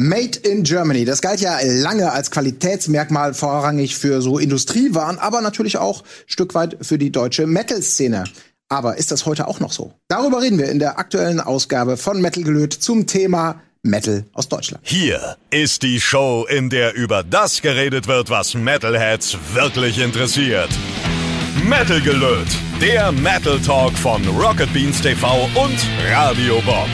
Made in Germany. Das galt ja lange als Qualitätsmerkmal vorrangig für so Industriewaren, aber natürlich auch Stück weit für die deutsche Metal-Szene. Aber ist das heute auch noch so? Darüber reden wir in der aktuellen Ausgabe von Metal Gelöt zum Thema Metal aus Deutschland. Hier ist die Show, in der über das geredet wird, was Metalheads wirklich interessiert. Metal Gelöt, der Metal Talk von Rocket Beans TV und Radio Bob.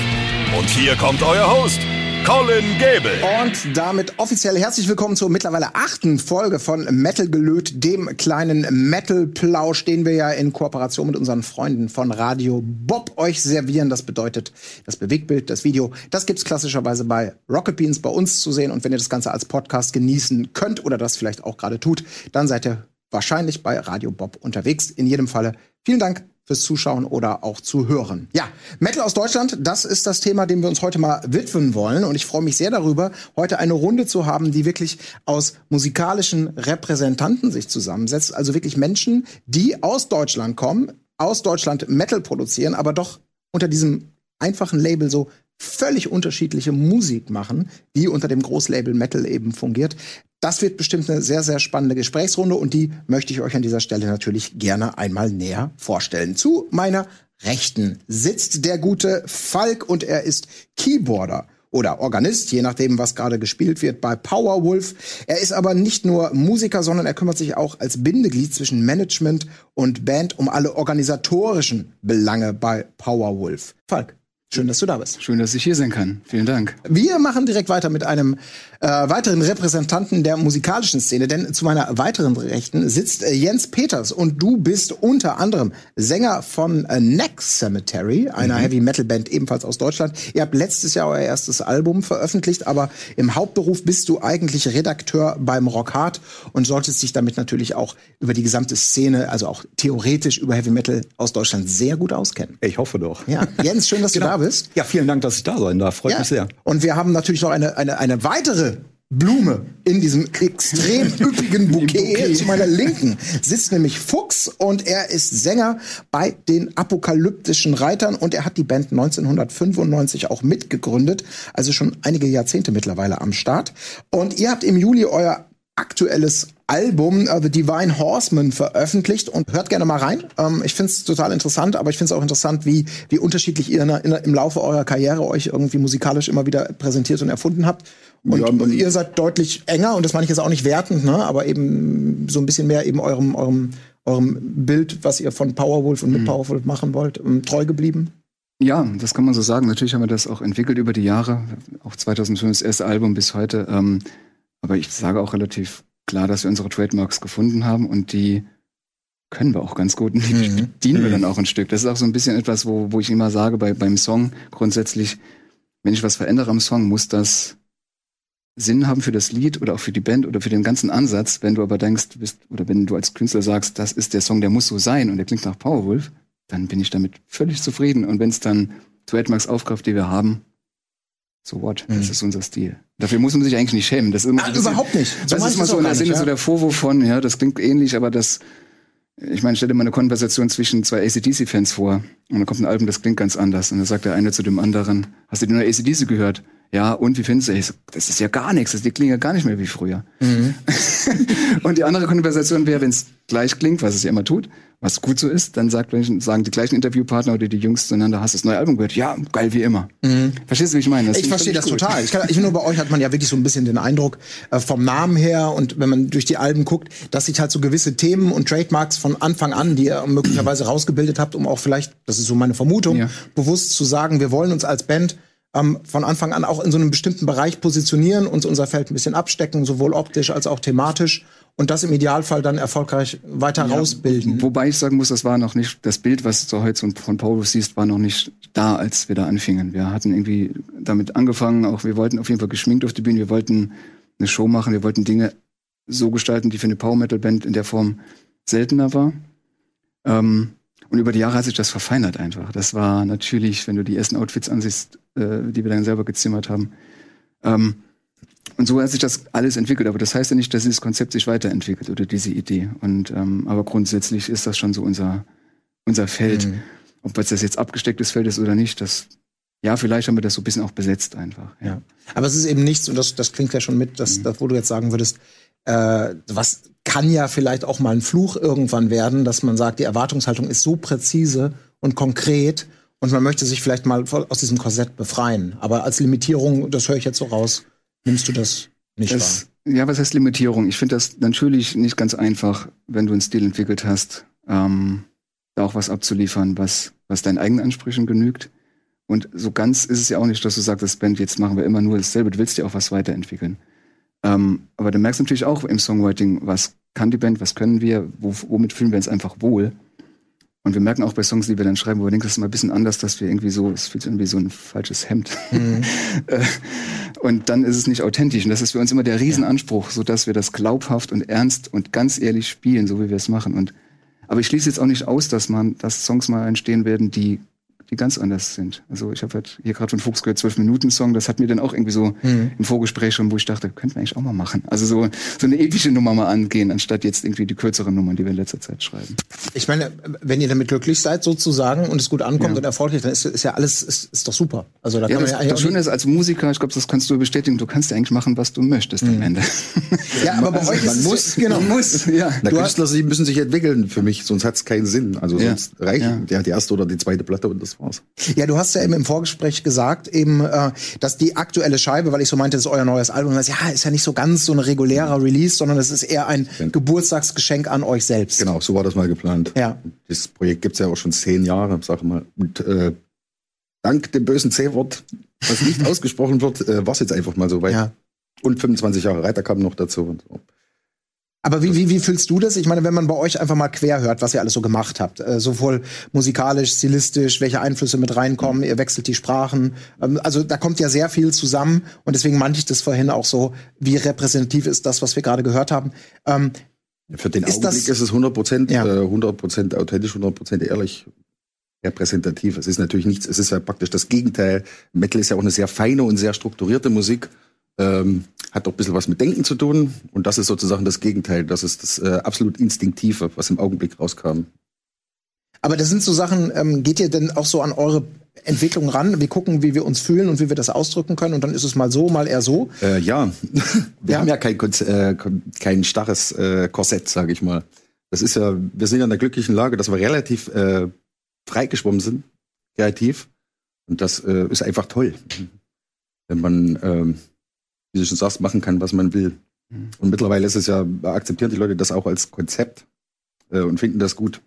Und hier kommt euer Host, Colin Gable. Und damit offiziell herzlich willkommen zur mittlerweile achten Folge von Metal Gelöt, dem kleinen Metal-Plausch, den wir ja in Kooperation mit unseren Freunden von Radio Bob euch servieren. Das bedeutet, das Bewegtbild, das Video, das gibt's klassischerweise bei Rocket Beans bei uns zu sehen. Und wenn ihr das Ganze als Podcast genießen könnt oder das vielleicht auch gerade tut, dann seid ihr wahrscheinlich bei Radio Bob unterwegs. In jedem Falle vielen Dank fürs Zuschauen oder auch zu hören. Ja, Metal aus Deutschland, das ist das Thema, dem wir uns heute mal widmen wollen. Und ich freue mich sehr darüber, heute eine Runde zu haben, die wirklich aus musikalischen Repräsentanten sich zusammensetzt. Also wirklich Menschen, die aus Deutschland kommen, aus Deutschland Metal produzieren, aber doch unter diesem einfachen Label so völlig unterschiedliche Musik machen, die unter dem Großlabel Metal eben fungiert. Das wird bestimmt eine sehr, sehr spannende Gesprächsrunde und die möchte ich euch an dieser Stelle natürlich gerne einmal näher vorstellen. Zu meiner Rechten sitzt der gute Falk und er ist Keyboarder oder Organist, je nachdem, was gerade gespielt wird, bei Powerwolf. Er ist aber nicht nur Musiker, sondern er kümmert sich auch als Bindeglied zwischen Management und Band um alle organisatorischen Belange bei Powerwolf. Falk, Schön, dass du da bist. Schön, dass ich hier sein kann. Vielen Dank. Wir machen direkt weiter mit einem äh, weiteren Repräsentanten der musikalischen Szene, denn zu meiner weiteren Rechten sitzt äh, Jens Peters und du bist unter anderem Sänger von äh, Next Cemetery, einer mhm. Heavy Metal Band ebenfalls aus Deutschland. Ihr habt letztes Jahr euer erstes Album veröffentlicht, aber im Hauptberuf bist du eigentlich Redakteur beim Rock Hard und solltest dich damit natürlich auch über die gesamte Szene, also auch theoretisch über Heavy Metal aus Deutschland sehr gut auskennen. Ich hoffe doch. Ja, Jens, schön, dass genau. du da bist. Ja, vielen Dank, dass ich da sein darf. Freut ja. mich sehr. Und wir haben natürlich noch eine, eine, eine weitere Blume in diesem extrem üppigen Bouquet. Zu meiner Linken sitzt nämlich Fuchs und er ist Sänger bei den Apokalyptischen Reitern und er hat die Band 1995 auch mitgegründet, also schon einige Jahrzehnte mittlerweile am Start. Und ihr habt im Juli euer aktuelles Album uh, The Divine Horseman veröffentlicht und hört gerne mal rein. Ähm, ich finde es total interessant, aber ich finde es auch interessant, wie, wie unterschiedlich ihr in, in, im Laufe eurer Karriere euch irgendwie musikalisch immer wieder präsentiert und erfunden habt. Und ja, ihr seid deutlich enger, und das meine ich jetzt auch nicht wertend, ne, aber eben so ein bisschen mehr eben eurem, eurem, eurem Bild, was ihr von Powerwolf und mit mhm. Powerwolf machen wollt, um, treu geblieben. Ja, das kann man so sagen. Natürlich haben wir das auch entwickelt über die Jahre, auch 2005 das erste Album bis heute. Ähm, aber ich sage auch relativ klar, dass wir unsere Trademarks gefunden haben und die können wir auch ganz gut und die mhm. bedienen wir mhm. dann auch ein Stück. Das ist auch so ein bisschen etwas, wo, wo ich immer sage, bei, beim Song grundsätzlich, wenn ich was verändere am Song, muss das Sinn haben für das Lied oder auch für die Band oder für den ganzen Ansatz. Wenn du aber denkst, du bist, oder wenn du als Künstler sagst, das ist der Song, der muss so sein und der klingt nach Powerwolf, dann bin ich damit völlig zufrieden. Und wenn es dann Trademarks aufgreift, die wir haben, so what? Mhm. Das ist unser Stil. Dafür muss man sich eigentlich nicht schämen. Das ist immer Ach, überhaupt nicht. So das ist mal so in der Sinne, ja? so der Vorwurf von, ja, das klingt ähnlich, aber das, ich meine, stell dir mal eine Konversation zwischen zwei ACDC-Fans vor und dann kommt ein Album, das klingt ganz anders. Und dann sagt der eine zu dem anderen, hast du neue ACDC gehört? Ja, und wie findest du? Ich, das ist ja gar nichts, das, die klingen ja gar nicht mehr wie früher. Mhm. und die andere Konversation wäre, wenn es gleich klingt, was es ja immer tut, was gut so ist, dann sagt, sagen die gleichen Interviewpartner oder die Jungs zueinander, hast du das neue Album gehört? Ja, geil wie immer. Mhm. Verstehst du, wie ich meine? Das ich verstehe das gut. total. Ich, kann, ich finde, bei euch hat man ja wirklich so ein bisschen den Eindruck, äh, vom Namen her und wenn man durch die Alben guckt, dass sich halt so gewisse Themen und Trademarks von Anfang an, die ihr möglicherweise rausgebildet habt, um auch vielleicht, das ist so meine Vermutung, ja. bewusst zu sagen, wir wollen uns als Band ähm, von Anfang an auch in so einem bestimmten Bereich positionieren, uns unser Feld ein bisschen abstecken, sowohl optisch als auch thematisch und das im Idealfall dann erfolgreich weiter ja, rausbilden. Wobei ich sagen muss, das war noch nicht, das Bild, was du heute von Paulus siehst, war noch nicht da, als wir da anfingen. Wir hatten irgendwie damit angefangen, auch wir wollten auf jeden Fall geschminkt auf die Bühne, wir wollten eine Show machen, wir wollten Dinge so gestalten, die für eine Power Metal Band in der Form seltener war. Ähm, und über die Jahre hat sich das verfeinert einfach. Das war natürlich, wenn du die ersten Outfits ansiehst, äh, die wir dann selber gezimmert haben. Ähm, und so hat sich das alles entwickelt. Aber das heißt ja nicht, dass dieses Konzept sich weiterentwickelt oder diese Idee. Und ähm, aber grundsätzlich ist das schon so unser unser Feld. Mhm. Ob das jetzt abgestecktes Feld ist oder nicht, das ja, vielleicht haben wir das so ein bisschen auch besetzt einfach. Ja. Aber es ist eben nichts, und das, das klingt ja schon mit, dass, mhm. das, wo du jetzt sagen würdest, äh, was kann ja vielleicht auch mal ein Fluch irgendwann werden, dass man sagt, die Erwartungshaltung ist so präzise und konkret und man möchte sich vielleicht mal aus diesem Korsett befreien. Aber als Limitierung, das höre ich jetzt so raus, nimmst du das nicht das, wahr? Ja, was heißt Limitierung? Ich finde das natürlich nicht ganz einfach, wenn du einen Stil entwickelt hast, ähm, da auch was abzuliefern, was, was deinen eigenen Ansprüchen genügt. Und so ganz ist es ja auch nicht, dass du sagst, das Band, jetzt machen wir immer nur dasselbe, du willst ja auch was weiterentwickeln. Ähm, aber du merkst natürlich auch im Songwriting, was kann die Band, was können wir, wo, womit fühlen wir uns einfach wohl. Und wir merken auch bei Songs, die wir dann schreiben, wo wir denken, das ist mal ein bisschen anders, dass wir irgendwie so, es fühlt sich an wie so ein falsches Hemd. Mhm. Äh, und dann ist es nicht authentisch. Und das ist für uns immer der Riesenanspruch, so dass wir das glaubhaft und ernst und ganz ehrlich spielen, so wie wir es machen. Und, aber ich schließe jetzt auch nicht aus, dass man, dass Songs mal entstehen werden, die die ganz anders sind. Also ich habe halt hier gerade von Fuchs gehört, zwölf Minuten Song, das hat mir dann auch irgendwie so mhm. im Vorgespräch schon, wo ich dachte, könnten wir eigentlich auch mal machen. Also so, so eine epische Nummer mal angehen, anstatt jetzt irgendwie die kürzeren Nummern, die wir in letzter Zeit schreiben. Ich meine, wenn ihr damit glücklich seid sozusagen und es gut ankommt ja. und erfolgreich, dann ist, ist ja alles, ist, ist doch super. Also da ja, kann das, man ja das Schöne ist, als Musiker, ich glaube, das kannst du bestätigen, du kannst ja eigentlich machen, was du möchtest mhm. am Ende. Ja, aber bei also, euch man ist muss, genau, man muss. Ja. Na, Künstler sie müssen sich entwickeln für mich, sonst hat es keinen Sinn. Also sonst reicht ja. die erste oder die zweite Platte und das war's. Ja, du hast ja eben im Vorgespräch gesagt, eben, äh, dass die aktuelle Scheibe, weil ich so meinte, das ist euer neues Album, das, ja, ist ja nicht so ganz so ein regulärer Release, sondern es ist eher ein ja. Geburtstagsgeschenk an euch selbst. Genau, so war das mal geplant. Ja. Das Projekt gibt's ja auch schon zehn Jahre, sag mal. Und äh, dank dem bösen C-Wort, was nicht ausgesprochen wird, äh, war es jetzt einfach mal so weit. Ja. Und 25 Jahre Reiter kamen noch dazu. Und so. Aber wie, wie, wie fühlst du das? Ich meine, wenn man bei euch einfach mal quer hört, was ihr alles so gemacht habt, äh, sowohl musikalisch, stilistisch, welche Einflüsse mit reinkommen, ihr wechselt die Sprachen. Ähm, also da kommt ja sehr viel zusammen und deswegen meinte ich das vorhin auch so, wie repräsentativ ist das, was wir gerade gehört haben. Ähm, Für den ist Augenblick das, ist es 100 Prozent, ja. äh, 100 Prozent authentisch, 100 Prozent ehrlich repräsentativ. Es ist natürlich nichts, es ist ja praktisch das Gegenteil. Metal ist ja auch eine sehr feine und sehr strukturierte Musik. Ähm, hat auch ein bisschen was mit Denken zu tun. Und das ist sozusagen das Gegenteil. Das ist das äh, absolut Instinktive, was im Augenblick rauskam. Aber das sind so Sachen, ähm, geht ihr denn auch so an eure Entwicklung ran? Wir gucken, wie wir uns fühlen und wie wir das ausdrücken können und dann ist es mal so, mal eher so? Äh, ja, wir ja. haben ja kein, äh, kein starres äh, Korsett, sage ich mal. Das ist ja, wir sind ja in der glücklichen Lage, dass wir relativ äh, freigeschwommen sind, kreativ. Und das äh, ist einfach toll. Wenn man ähm, wie du schon sagst, machen kann, was man will. Mhm. Und mittlerweile ist es ja, akzeptieren die Leute das auch als Konzept äh, und finden das gut.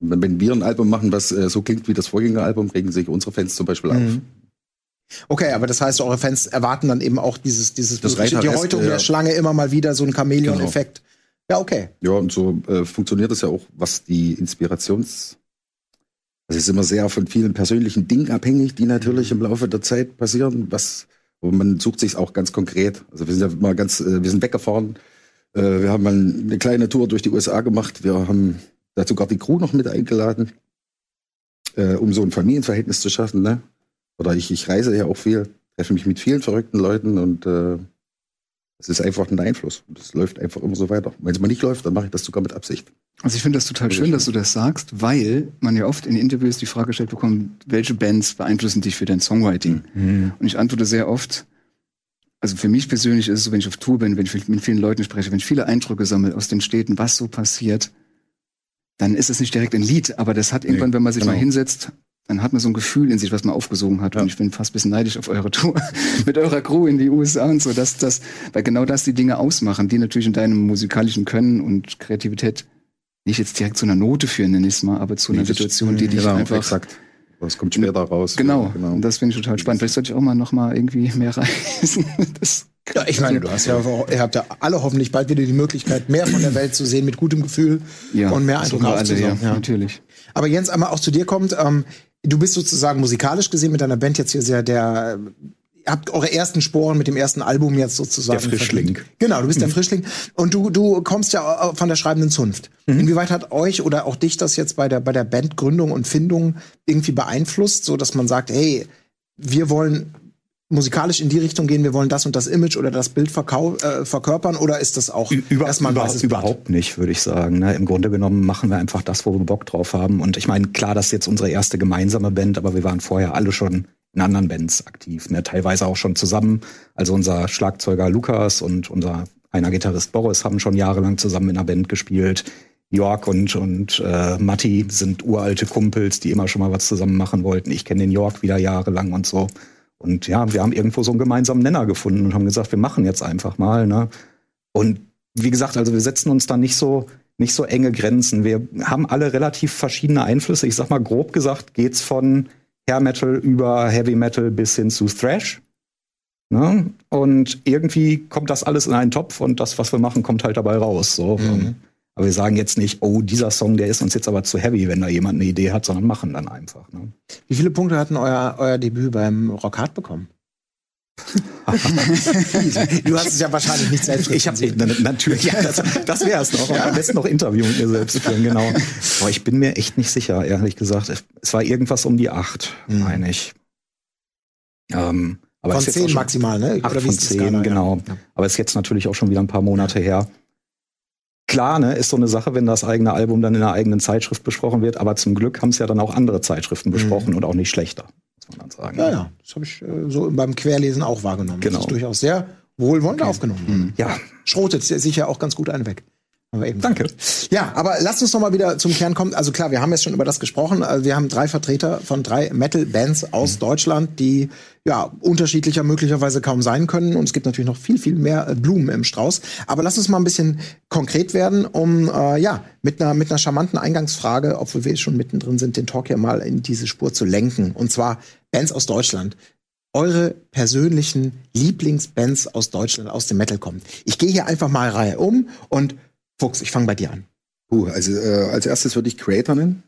Und wenn wir ein Album machen, was äh, so klingt wie das Vorgängeralbum, regen sich unsere Fans zum Beispiel mhm. auf. Okay, aber das heißt, eure Fans erwarten dann eben auch dieses, dieses das die Häutung der Schlange immer mal wieder, so ein Chamäleon-Effekt. Genau. Ja, okay. Ja, und so äh, funktioniert es ja auch, was die Inspirations- also es ist immer sehr von vielen persönlichen Dingen abhängig, die natürlich im Laufe der Zeit passieren, was und man sucht sich auch ganz konkret. Also wir sind ja mal ganz, äh, wir sind weggefahren. Äh, wir haben mal eine kleine Tour durch die USA gemacht. Wir haben dazu gerade die Crew noch mit eingeladen, äh, um so ein Familienverhältnis zu schaffen. Ne? Oder ich, ich reise ja auch viel, treffe mich mit vielen verrückten Leuten und es ist einfach ein Einfluss. Und es läuft einfach immer so weiter. Wenn es mal nicht läuft, dann mache ich das sogar mit Absicht. Also ich finde das total schön, dass du das sagst, weil man ja oft in Interviews die Frage stellt bekommt, welche Bands beeinflussen dich für dein Songwriting? Mhm. Und ich antworte sehr oft, also für mich persönlich ist es so, wenn ich auf Tour bin, wenn ich mit vielen Leuten spreche, wenn ich viele Eindrücke sammle aus den Städten, was so passiert, dann ist es nicht direkt ein Lied, aber das hat irgendwann, nee, wenn man sich genau. mal hinsetzt, dann hat man so ein Gefühl in sich, was man aufgesogen hat. Ja. Und ich bin fast ein bisschen neidisch auf eure Tour mit eurer Crew in die USA und so, dass das, weil genau das die Dinge ausmachen, die natürlich in deinem musikalischen Können und Kreativität nicht jetzt direkt zu einer Note führen, nenne ich es mal, aber zu einer Situation, die dich genau, einfach. Exakt. Das kommt später raus. Genau. genau. Das finde ich total spannend. Vielleicht sollte ich auch mal noch mal irgendwie mehr reisen. Das ja, ich meine, du hast ja, ihr habt ja alle hoffentlich bald wieder die Möglichkeit, mehr von der Welt zu sehen mit gutem Gefühl ja, und mehr Eindruck aufzunehmen. Ja, ja, natürlich. Aber Jens, einmal auch zu dir kommt, ähm, du bist sozusagen musikalisch gesehen mit deiner Band jetzt hier sehr der habt eure ersten Sporen mit dem ersten Album jetzt sozusagen. Der Frischling. Verdient. Genau, du bist mhm. der Frischling. Und du, du kommst ja äh, von der schreibenden Zunft. Mhm. Inwieweit hat euch oder auch dich das jetzt bei der, bei der Bandgründung und Findung irgendwie beeinflusst, so dass man sagt, hey, wir wollen musikalisch in die Richtung gehen, wir wollen das und das Image oder das Bild äh, verkörpern oder ist das auch Über, erstmal über, überhaupt nicht, würde ich sagen. Ne? Im Grunde genommen machen wir einfach das, wo wir Bock drauf haben. Und ich meine, klar, das ist jetzt unsere erste gemeinsame Band, aber wir waren vorher alle schon in anderen Bands aktiv, ne? teilweise auch schon zusammen. Also unser Schlagzeuger Lukas und unser einer Gitarrist Boris haben schon jahrelang zusammen in einer Band gespielt. York und, und äh, Matti sind uralte Kumpels, die immer schon mal was zusammen machen wollten. Ich kenne den York wieder jahrelang und so. Und ja, wir haben irgendwo so einen gemeinsamen Nenner gefunden und haben gesagt, wir machen jetzt einfach mal. Ne? Und wie gesagt, also wir setzen uns da nicht so nicht so enge Grenzen. Wir haben alle relativ verschiedene Einflüsse. Ich sag mal grob gesagt geht's von Hair Metal über Heavy Metal bis hin zu Thrash. Ne? Und irgendwie kommt das alles in einen Topf und das, was wir machen, kommt halt dabei raus. So. Mhm. Aber wir sagen jetzt nicht, oh, dieser Song, der ist uns jetzt aber zu heavy, wenn da jemand eine Idee hat, sondern machen dann einfach. Ne? Wie viele Punkte hatten euer, euer Debüt beim Rock Hard bekommen? du hast es ja wahrscheinlich nicht selbst Ich habe natürlich, ja, das, das wäre es noch. Ja. Am besten noch Interview mit mir selbst führen, genau. Aber ich bin mir echt nicht sicher, ehrlich gesagt. Es war irgendwas um die acht, mhm. meine ich. Ähm, aber von zehn maximal, ne? Acht von zehn, genau. Ja. Aber ist jetzt natürlich auch schon wieder ein paar Monate her. Klar, ne, ist so eine Sache, wenn das eigene Album dann in einer eigenen Zeitschrift besprochen wird, aber zum Glück haben es ja dann auch andere Zeitschriften mhm. besprochen mhm. und auch nicht schlechter muss man sagen. Ja, ja, das habe ich äh, so beim Querlesen auch wahrgenommen. Genau. Das ist durchaus sehr wohlwollend okay. aufgenommen. Mhm. Ja, schrotet sicher auch ganz gut einen weg. Aber eben. Danke. Ja, aber lasst uns noch mal wieder zum Kern kommen. Also klar, wir haben jetzt schon über das gesprochen. Also wir haben drei Vertreter von drei Metal-Bands aus mhm. Deutschland, die ja unterschiedlicher möglicherweise kaum sein können. Und es gibt natürlich noch viel, viel mehr äh, Blumen im Strauß. Aber lass uns mal ein bisschen konkret werden, um äh, ja mit einer mit einer charmanten Eingangsfrage, obwohl wir schon mittendrin sind, den Talk hier mal in diese Spur zu lenken. Und zwar Bands aus Deutschland eure persönlichen Lieblingsbands aus Deutschland, aus dem Metal kommen. Ich gehe hier einfach mal Reihe um und Fuchs, ich fange bei dir an. Uh, also äh, als erstes würde ich Creator nennen.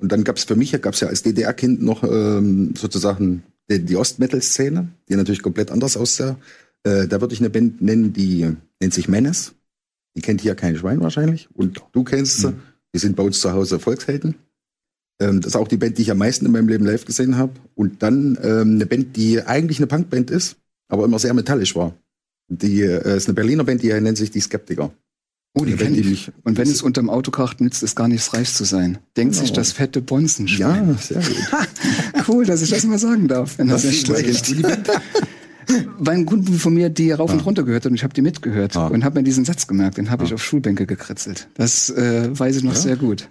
Und dann gab es für mich, gab es ja als DDR-Kind noch ähm, sozusagen die, die Ost-Metal-Szene, die natürlich komplett anders aussah. Äh, da würde ich eine Band nennen, die nennt sich Menace. Die kennt hier kein Schwein wahrscheinlich. Und du kennst sie. Mhm. Die sind bei uns zu Hause Volkshelden. Ähm, das ist auch die Band, die ich am meisten in meinem Leben live gesehen habe. Und dann ähm, eine Band, die eigentlich eine Punkband ist, aber immer sehr metallisch war. Die äh, ist eine Berliner Band, die nennt sich die Skeptiker. Oh, die kenne ich. Und wenn es unterm Auto kracht, nützt es gar nichts reich zu sein. Denkt genau. sich das fette Bonzen. Ja, sehr gut. cool, dass ich das mal sagen darf. Wenn das, das ist schlecht. Weil ein Kunden von mir die rauf und runter gehört hat und ich habe die mitgehört ah. und habe mir diesen Satz gemerkt. Den habe ah. ich auf Schulbänke gekritzelt. Das äh, weiß ich noch ja. sehr gut.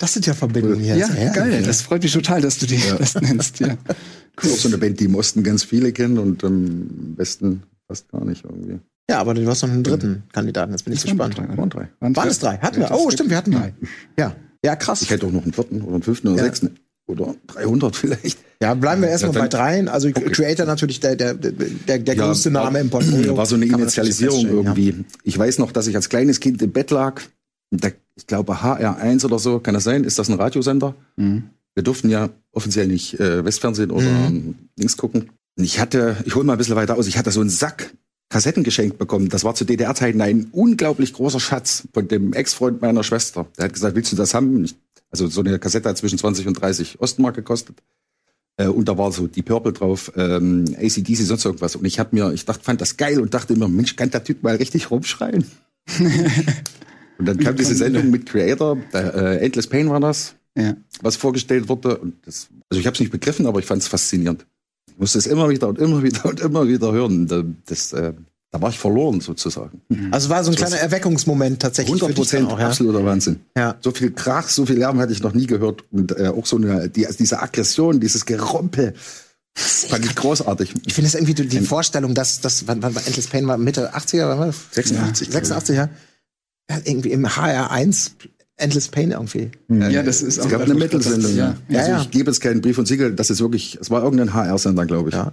Das sind ja Verbindungen jetzt. Ja, ja, geil. Das freut mich total, dass du die ja. das nennst. Ja. Cool. Auch so eine Band, die im Osten ganz viele kennen und im Westen fast gar nicht irgendwie. Ja, aber du hast noch einen dritten. Kandidaten. Jetzt bin ich gespannt. Drei, waren drei. Waren es drei? Hatten wir? Oh, stimmt, wir hatten drei. Ja. Ja, krass. Ich hätte auch noch einen vierten oder einen fünften oder ja. sechsten. Oder 300 vielleicht. Ja, bleiben wir erstmal ja, bei dreien. Also okay. Creator natürlich der, der, der, der ja, größte Name im Portfolio. War so eine Initialisierung irgendwie. Ja. Ich weiß noch, dass ich als kleines Kind im Bett lag. Der, ich glaube HR1 oder so, kann das sein? Ist das ein Radiosender? Mhm. Wir durften ja offiziell nicht äh, Westfernsehen oder mhm. links gucken. Und ich hatte, ich hole mal ein bisschen weiter aus, ich hatte so einen Sack Kassetten geschenkt bekommen. Das war zu DDR-Zeiten ein unglaublich großer Schatz von dem Ex-Freund meiner Schwester. Der hat gesagt, willst du das haben? Also so eine Kassette hat zwischen 20 und 30 Ostmark gekostet. Äh, und da war so die Purple drauf, ähm, ACDC, sonst irgendwas. Und ich habe mir, ich dachte, fand das geil und dachte immer, Mensch, kann der Typ mal richtig rumschreien? und dann kam diese Sendung mit Creator, der, äh, Endless Pain war das, ja. was vorgestellt wurde. Und das, also ich habe es nicht begriffen, aber ich fand es faszinierend musste es immer wieder und immer wieder und immer wieder hören. Das, äh, da war ich verloren sozusagen. Mhm. Also war so ein kleiner Erweckungsmoment tatsächlich. 100 Prozent, absoluter Wahnsinn. Ja. So viel Krach, so viel Lärm hatte ich noch nie gehört und äh, auch so eine, die, also diese Aggression, dieses Gerompel. Fand ich großartig. Ich finde es irgendwie die Vorstellung, dass das, wann, wann war Endless Pain war Mitte 80er, wann war 86, 86, ja. ja. Irgendwie im HR1 Endless Pain irgendwie. Mhm. Ja, das ist auch. Es gab eine Mittelsendung. Ja. ja. Also ich gebe jetzt keinen Brief und Siegel, das ist wirklich, es war irgendein HR-Sender, glaube ich. Ja,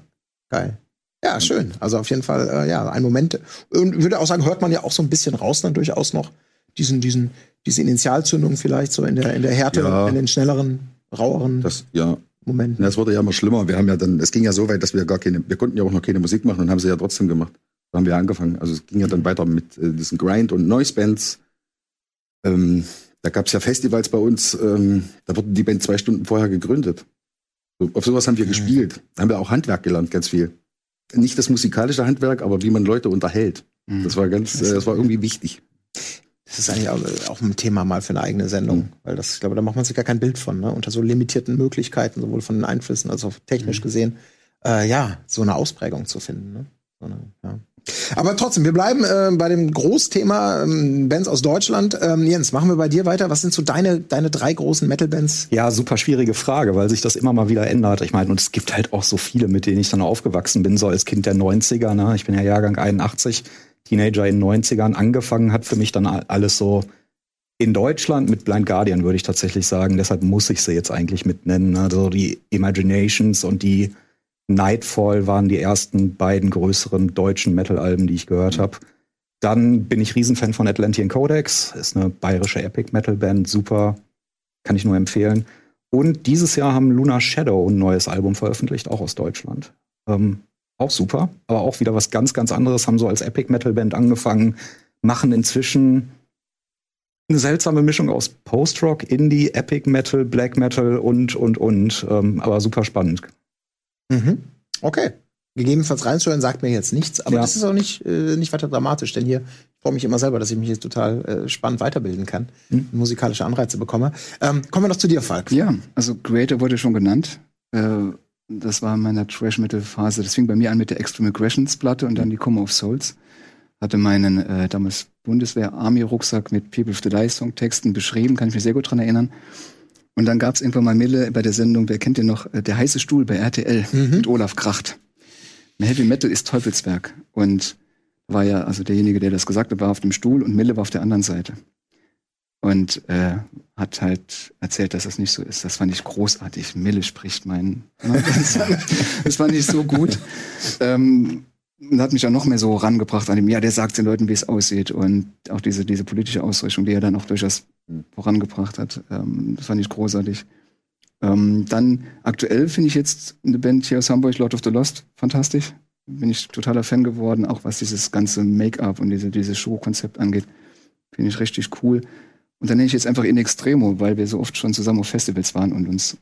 geil. Ja, schön. Also auf jeden Fall, äh, ja, ein Moment. Und würde auch sagen, hört man ja auch so ein bisschen raus dann durchaus noch diesen, diesen, diese Initialzündung vielleicht so in der, in der Härte, ja. in den schnelleren, raueren das, ja. Momenten. Es wurde ja immer schlimmer. Wir haben ja dann, es ging ja so weit, dass wir gar keine, wir konnten ja auch noch keine Musik machen und haben sie ja trotzdem gemacht. Da haben wir angefangen. Also es ging ja dann weiter mit äh, diesen Grind- und Noise-Bands. Ähm, da gab es ja Festivals bei uns, ähm, da wurden die Band zwei Stunden vorher gegründet. So, auf sowas haben wir mhm. gespielt. Da haben wir auch Handwerk gelernt, ganz viel. Nicht das musikalische Handwerk, aber wie man Leute unterhält. Mhm. Das war ganz, äh, das war irgendwie wichtig. Das ist eigentlich auch, auch, ein Thema mal für eine eigene Sendung, mhm. weil das, ich glaube, da macht man sich gar kein Bild von, ne? unter so limitierten Möglichkeiten, sowohl von den Einflüssen als auch technisch mhm. gesehen. äh, ja, so eine Ausprägung zu finden. Ne? So eine, ja. Aber trotzdem, wir bleiben äh, bei dem Großthema ähm, Bands aus Deutschland. Ähm, Jens, machen wir bei dir weiter. Was sind so deine, deine drei großen Metal-Bands? Ja, super schwierige Frage, weil sich das immer mal wieder ändert. Ich meine, und es gibt halt auch so viele, mit denen ich dann aufgewachsen bin, so als Kind der 90er. Ne? Ich bin ja Jahrgang 81, Teenager in den 90ern. Angefangen hat für mich dann alles so in Deutschland mit Blind Guardian, würde ich tatsächlich sagen. Deshalb muss ich sie jetzt eigentlich mitnennen. Also die Imaginations und die Nightfall waren die ersten beiden größeren deutschen Metal-Alben, die ich gehört habe. Dann bin ich Riesenfan von Atlantean Codex, ist eine bayerische Epic-Metal-Band, super, kann ich nur empfehlen. Und dieses Jahr haben Luna Shadow ein neues Album veröffentlicht, auch aus Deutschland. Ähm, auch super, aber auch wieder was ganz, ganz anderes, haben so als Epic-Metal-Band angefangen, machen inzwischen eine seltsame Mischung aus Post-Rock, Indie, Epic Metal, Black Metal und, und, und. Ähm, aber super spannend. Mhm. Okay. Gegebenenfalls reinzuhören sagt mir jetzt nichts, aber ja. das ist auch nicht, äh, nicht weiter dramatisch, denn hier freue mich immer selber, dass ich mich hier total äh, spannend weiterbilden kann, mhm. musikalische Anreize bekomme. Ähm, kommen wir noch zu dir, Falk. Ja, also Creator wurde schon genannt. Äh, das war in meiner Trash-Metal-Phase. Das fing bei mir an mit der Extreme Aggressions-Platte und dann die Coma of Souls. Hatte meinen äh, damals Bundeswehr-Army-Rucksack mit People of the Die-Song-Texten beschrieben, kann ich mich sehr gut dran erinnern. Und dann gab es irgendwann mal Mille bei der Sendung, wer kennt den noch, äh, der heiße Stuhl bei RTL mhm. mit Olaf Kracht. Heavy Metal ist Teufelswerk. Und war ja, also derjenige, der das gesagt hat, war auf dem Stuhl und Mille war auf der anderen Seite. Und äh, hat halt erzählt, dass das nicht so ist. Das fand ich großartig. Mille spricht meinen. Das, das fand ich so gut. Ähm, hat mich auch noch mehr so rangebracht an dem, ja, der sagt den Leuten, wie es aussieht. Und auch diese, diese politische Ausrichtung, die er dann auch durchaus vorangebracht hat. Ähm, das fand ich großartig. Ähm, dann aktuell finde ich jetzt eine Band hier aus Hamburg, Lord of the Lost, fantastisch. Bin ich totaler Fan geworden, auch was dieses ganze Make-up und diese, dieses Show-Konzept angeht. Finde ich richtig cool. Und dann nenne ich jetzt einfach In Extremo, weil wir so oft schon zusammen auf Festivals waren und uns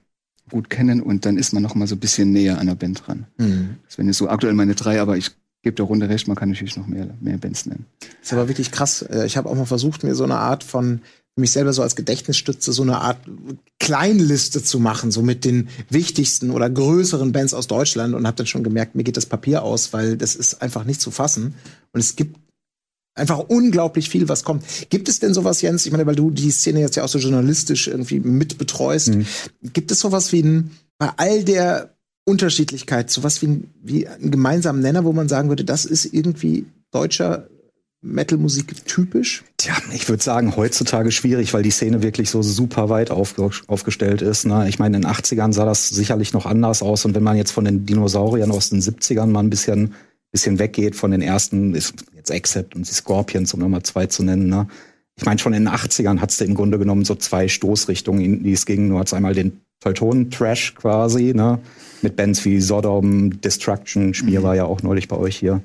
gut kennen und dann ist man noch mal so ein bisschen näher an der Band dran. Mhm. Das wären jetzt so aktuell meine drei, aber ich gebe der Runde recht, man kann natürlich noch mehr, mehr Bands nennen. Das ist aber wirklich krass. Äh, ich habe auch mal versucht, mir so eine Art von mich selber so als Gedächtnisstütze so eine Art Kleinliste zu machen, so mit den wichtigsten oder größeren Bands aus Deutschland und habe dann schon gemerkt, mir geht das Papier aus, weil das ist einfach nicht zu fassen und es gibt einfach unglaublich viel, was kommt. Gibt es denn sowas, Jens? Ich meine, weil du die Szene jetzt ja auch so journalistisch irgendwie mitbetreust, mhm. gibt es sowas wie ein bei all der Unterschiedlichkeit, sowas wie, ein, wie einen gemeinsamen Nenner, wo man sagen würde, das ist irgendwie deutscher Metal-Musik typisch? Tja, ich würde sagen, heutzutage schwierig, weil die Szene wirklich so super weit aufge aufgestellt ist. Ne? Ich meine, in den 80ern sah das sicherlich noch anders aus. Und wenn man jetzt von den Dinosauriern aus den 70ern mal ein bisschen, bisschen weggeht von den ersten, jetzt Exit und die Scorpions, um nochmal zwei zu nennen, ne? Ich meine, schon in den 80ern hat es im Grunde genommen so zwei Stoßrichtungen, in die es ging. Du hattest einmal den Teutonen-Trash quasi, ne? Mit Bands wie Sodom, Destruction, Spiel mhm. war ja auch neulich bei euch hier.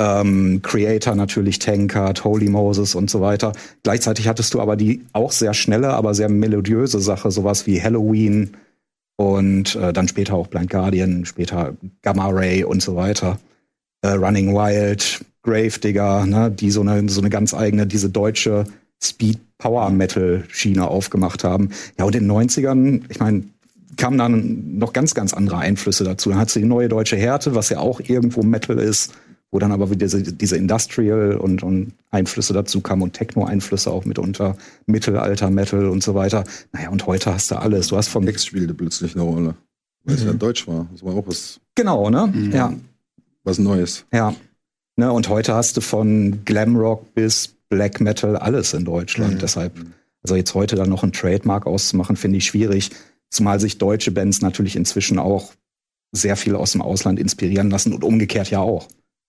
Ähm, Creator natürlich, Tankard, Holy Moses und so weiter. Gleichzeitig hattest du aber die auch sehr schnelle, aber sehr melodiöse Sache, sowas wie Halloween und äh, dann später auch Blind Guardian, später Gamma Ray und so weiter. Äh, Running Wild, Gravedigger, ne, die so eine, so eine ganz eigene, diese deutsche Speed Power Metal Schiene aufgemacht haben. Ja, und in den 90ern, ich meine, kamen dann noch ganz, ganz andere Einflüsse dazu. Dann hat sie die neue deutsche Härte, was ja auch irgendwo Metal ist, wo dann aber wieder diese, diese Industrial und, und Einflüsse dazu kamen und Techno-Einflüsse auch mitunter, Mittelalter, Metal und so weiter. Naja, und heute hast du alles. Du hast vom Text spielte plötzlich eine Rolle, weil mhm. es ja Deutsch war. Das war auch was. Genau, ne? Mhm. Ja. Was Neues. Ja. Ne, und heute hast du von Glamrock bis Black Metal alles in Deutschland. Mhm. Deshalb, also jetzt heute dann noch ein Trademark auszumachen, finde ich schwierig. Zumal sich deutsche Bands natürlich inzwischen auch sehr viel aus dem Ausland inspirieren lassen und umgekehrt ja auch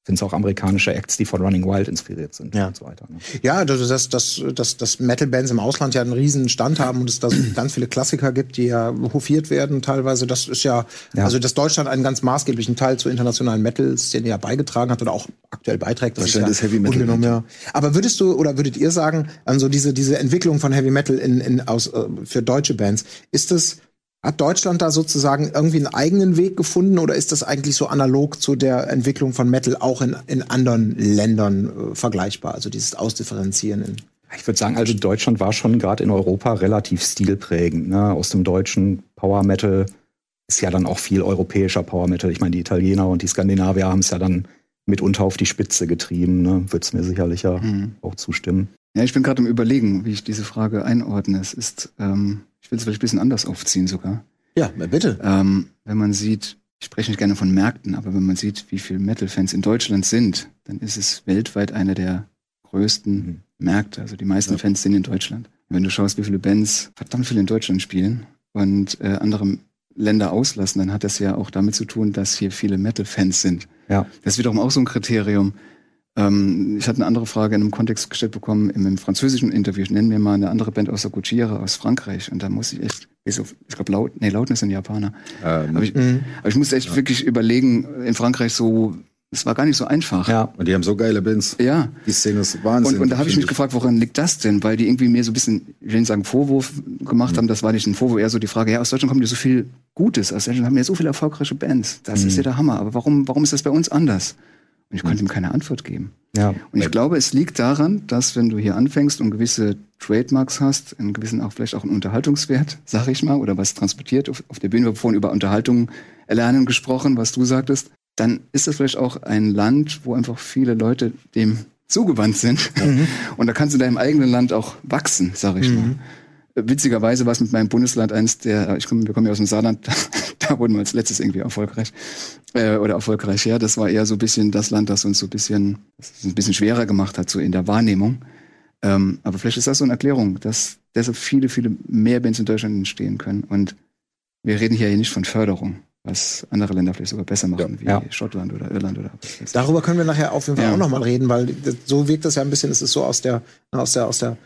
sind es auch amerikanische Acts, die von Running Wild inspiriert sind ja. und so weiter. Ne? Ja, dass, dass, dass, dass, dass Metal-Bands im Ausland ja einen riesen Stand haben und es da ganz viele Klassiker gibt, die ja hofiert werden teilweise. Das ist ja, ja, also dass Deutschland einen ganz maßgeblichen Teil zur internationalen Metal-Szene ja beigetragen hat oder auch aktuell beiträgt. Das Deutschland ist, ja ist Heavy Metal. Ungenommen, ja. Aber würdest du oder würdet ihr sagen, also diese, diese Entwicklung von Heavy Metal in, in, aus, äh, für deutsche Bands, ist das hat Deutschland da sozusagen irgendwie einen eigenen Weg gefunden oder ist das eigentlich so analog zu der Entwicklung von Metal auch in, in anderen Ländern äh, vergleichbar? Also dieses Ausdifferenzieren in ich würde sagen, also Deutschland war schon gerade in Europa relativ stilprägend. Ne? Aus dem deutschen Power Metal ist ja dann auch viel europäischer Power Metal. Ich meine, die Italiener und die Skandinavier haben es ja dann mitunter auf die Spitze getrieben. Ne? Wird es mir sicherlich ja mhm. auch zustimmen. Ja, ich bin gerade im Überlegen, wie ich diese Frage einordne. Es ist, ähm, ich will es vielleicht ein bisschen anders aufziehen sogar. Ja, bitte. Ähm, wenn man sieht, ich spreche nicht gerne von Märkten, aber wenn man sieht, wie viele Metal-Fans in Deutschland sind, dann ist es weltweit einer der größten mhm. Märkte. Also die meisten ja. Fans sind in Deutschland. Und wenn du schaust, wie viele Bands verdammt viel in Deutschland spielen und äh, andere Länder auslassen, dann hat das ja auch damit zu tun, dass hier viele Metal-Fans sind. Ja. Das ist wiederum auch so ein Kriterium. Ähm, ich hatte eine andere Frage in einem Kontext gestellt bekommen im, im französischen Interview. Ich nenne mir mal eine andere Band aus der Gujira aus Frankreich. Und da muss ich echt, ich glaube, laut, nee, Lautness sind Japaner. Ähm, aber, ich, mhm. aber ich musste echt ja. wirklich überlegen, in Frankreich so, es war gar nicht so einfach. Ja. Und die haben so geile Bands. Ja. Die Szene ist Wahnsinn. Und, und da habe ich mich gefragt, woran liegt das denn? Weil die irgendwie mir so ein bisschen, ich will nicht sagen Vorwurf gemacht mhm. haben, das war nicht ein Vorwurf, eher so die Frage, ja, aus Deutschland kommt ja so viel Gutes. Aus Deutschland haben ja so viele erfolgreiche Bands. Das mhm. ist ja der Hammer. Aber warum, warum ist das bei uns anders? Und ich konnte ihm keine Antwort geben. Ja. Und ich glaube, es liegt daran, dass wenn du hier anfängst und gewisse Trademarks hast, einen gewissen auch vielleicht auch einen Unterhaltungswert, sag ich mal, oder was transportiert auf, auf der Bühne, wir haben vorhin über Unterhaltung erlernen gesprochen, was du sagtest, dann ist das vielleicht auch ein Land, wo einfach viele Leute dem zugewandt sind. Mhm. Und da kannst du in deinem eigenen Land auch wachsen, sag ich mhm. mal. Witzigerweise war es mit meinem Bundesland eins der, ich komme, wir kommen ja aus dem Saarland, da wurden wir als letztes irgendwie erfolgreich. Äh, oder erfolgreich, ja. Das war eher so ein bisschen das Land, das uns so ein bisschen, ein bisschen schwerer gemacht hat, so in der Wahrnehmung. Ähm, aber vielleicht ist das so eine Erklärung, dass deshalb viele, viele mehr Bands in Deutschland entstehen können. Und wir reden hier nicht von Förderung, was andere Länder vielleicht sogar besser machen, ja, wie ja. Schottland oder Irland oder Darüber können wir nachher auf jeden Fall ja. auch nochmal reden, weil so wirkt das ja ein bisschen, es ist so aus der, aus der, aus der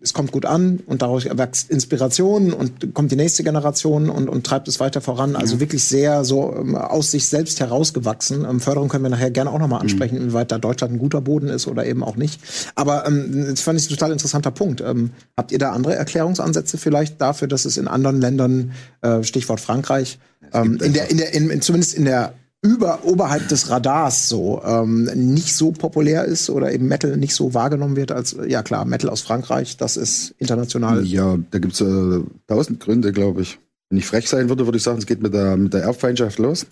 es kommt gut an und daraus erwächst Inspiration und kommt die nächste Generation und, und treibt es weiter voran. Also mhm. wirklich sehr so ähm, aus sich selbst herausgewachsen. Ähm, Förderung können wir nachher gerne auch nochmal mhm. ansprechen, mhm. inwieweit da Deutschland ein guter Boden ist oder eben auch nicht. Aber ähm, das fand ich ein total interessanter Punkt. Ähm, habt ihr da andere Erklärungsansätze vielleicht dafür, dass es in anderen Ländern, äh, Stichwort Frankreich, ähm, in der, in der, in, zumindest in der über oberhalb des Radars so ähm, nicht so populär ist oder eben Metal nicht so wahrgenommen wird als ja klar Metal aus Frankreich das ist international. Ja da gibt's äh, tausend Gründe glaube ich. Wenn ich frech sein würde würde ich sagen es geht mit der mit der Erbfeindschaft los.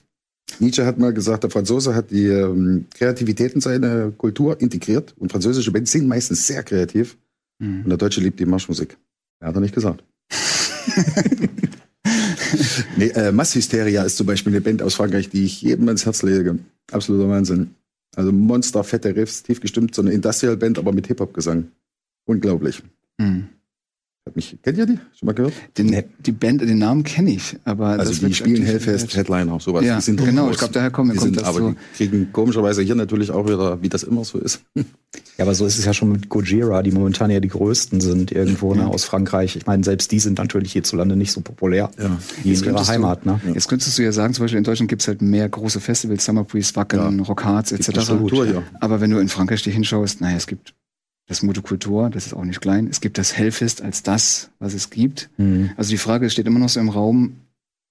Nietzsche hat mal gesagt der Franzose hat die ähm, Kreativität in seine Kultur integriert und französische Bands sind meistens sehr kreativ. Mhm. und der Deutsche liebt die Marschmusik. Er hat er nicht gesagt nee, äh, Masshysteria ist zum Beispiel eine Band aus Frankreich, die ich jedem ans Herz lege. Absoluter Wahnsinn. Also Monster, fette Riffs, tief gestimmt, so eine Industrial-Band, aber mit Hip-Hop-Gesang. Unglaublich. Mhm. Hat mich, kennt ihr die? Schon mal gehört? Den, die Band, den Namen kenne ich, aber also die spielen Hellfest, Headline auch sowas. Ja, die sind genau. Ich glaube, daher kommen die kommt sind, aber so. die kriegen komischerweise hier natürlich auch wieder, wie das immer so ist. Ja, aber so ist es ja schon mit Gojira, die momentan ja die größten sind irgendwo ne, aus Frankreich. Ich meine, selbst die sind natürlich hierzulande nicht so populär ja. wie in ihrer Heimat. Du, ne? Ja. Jetzt könntest du ja sagen, zum Beispiel in Deutschland gibt es halt mehr große Festivals, Summer Breeze, Wacken, ja. Rockharz etc. Aber wenn du in Frankreich dich hinschaust, naja, es gibt das Motokultur, das ist auch nicht klein. Es gibt das Hellfest als das, was es gibt. Mhm. Also die Frage steht immer noch so im Raum,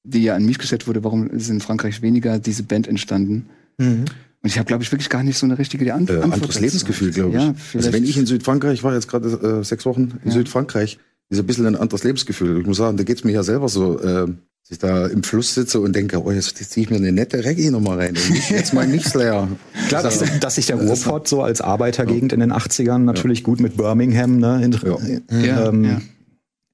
die ja an mich gestellt wurde, warum ist in Frankreich weniger diese Band entstanden? Mhm. Und ich habe, glaube ich, wirklich gar nicht so eine richtige Ant äh, Antwort. Anderes Lebensgefühl, glaube ich. Ja, also wenn ich in Südfrankreich war, jetzt gerade äh, sechs Wochen in ja. Südfrankreich, ist ein bisschen ein anderes Lebensgefühl. Ich muss sagen, da geht's mir ja selber so. Äh, dass ich da im Fluss sitze und denke, oh, jetzt ziehe ich mir eine nette Reggae nochmal rein. Jetzt mal nicht Slayer. Klar, dass, dass sich der Ruhrpott so als Arbeitergegend ja. in den 80ern natürlich ja. gut mit Birmingham ne, in, ja. Ähm,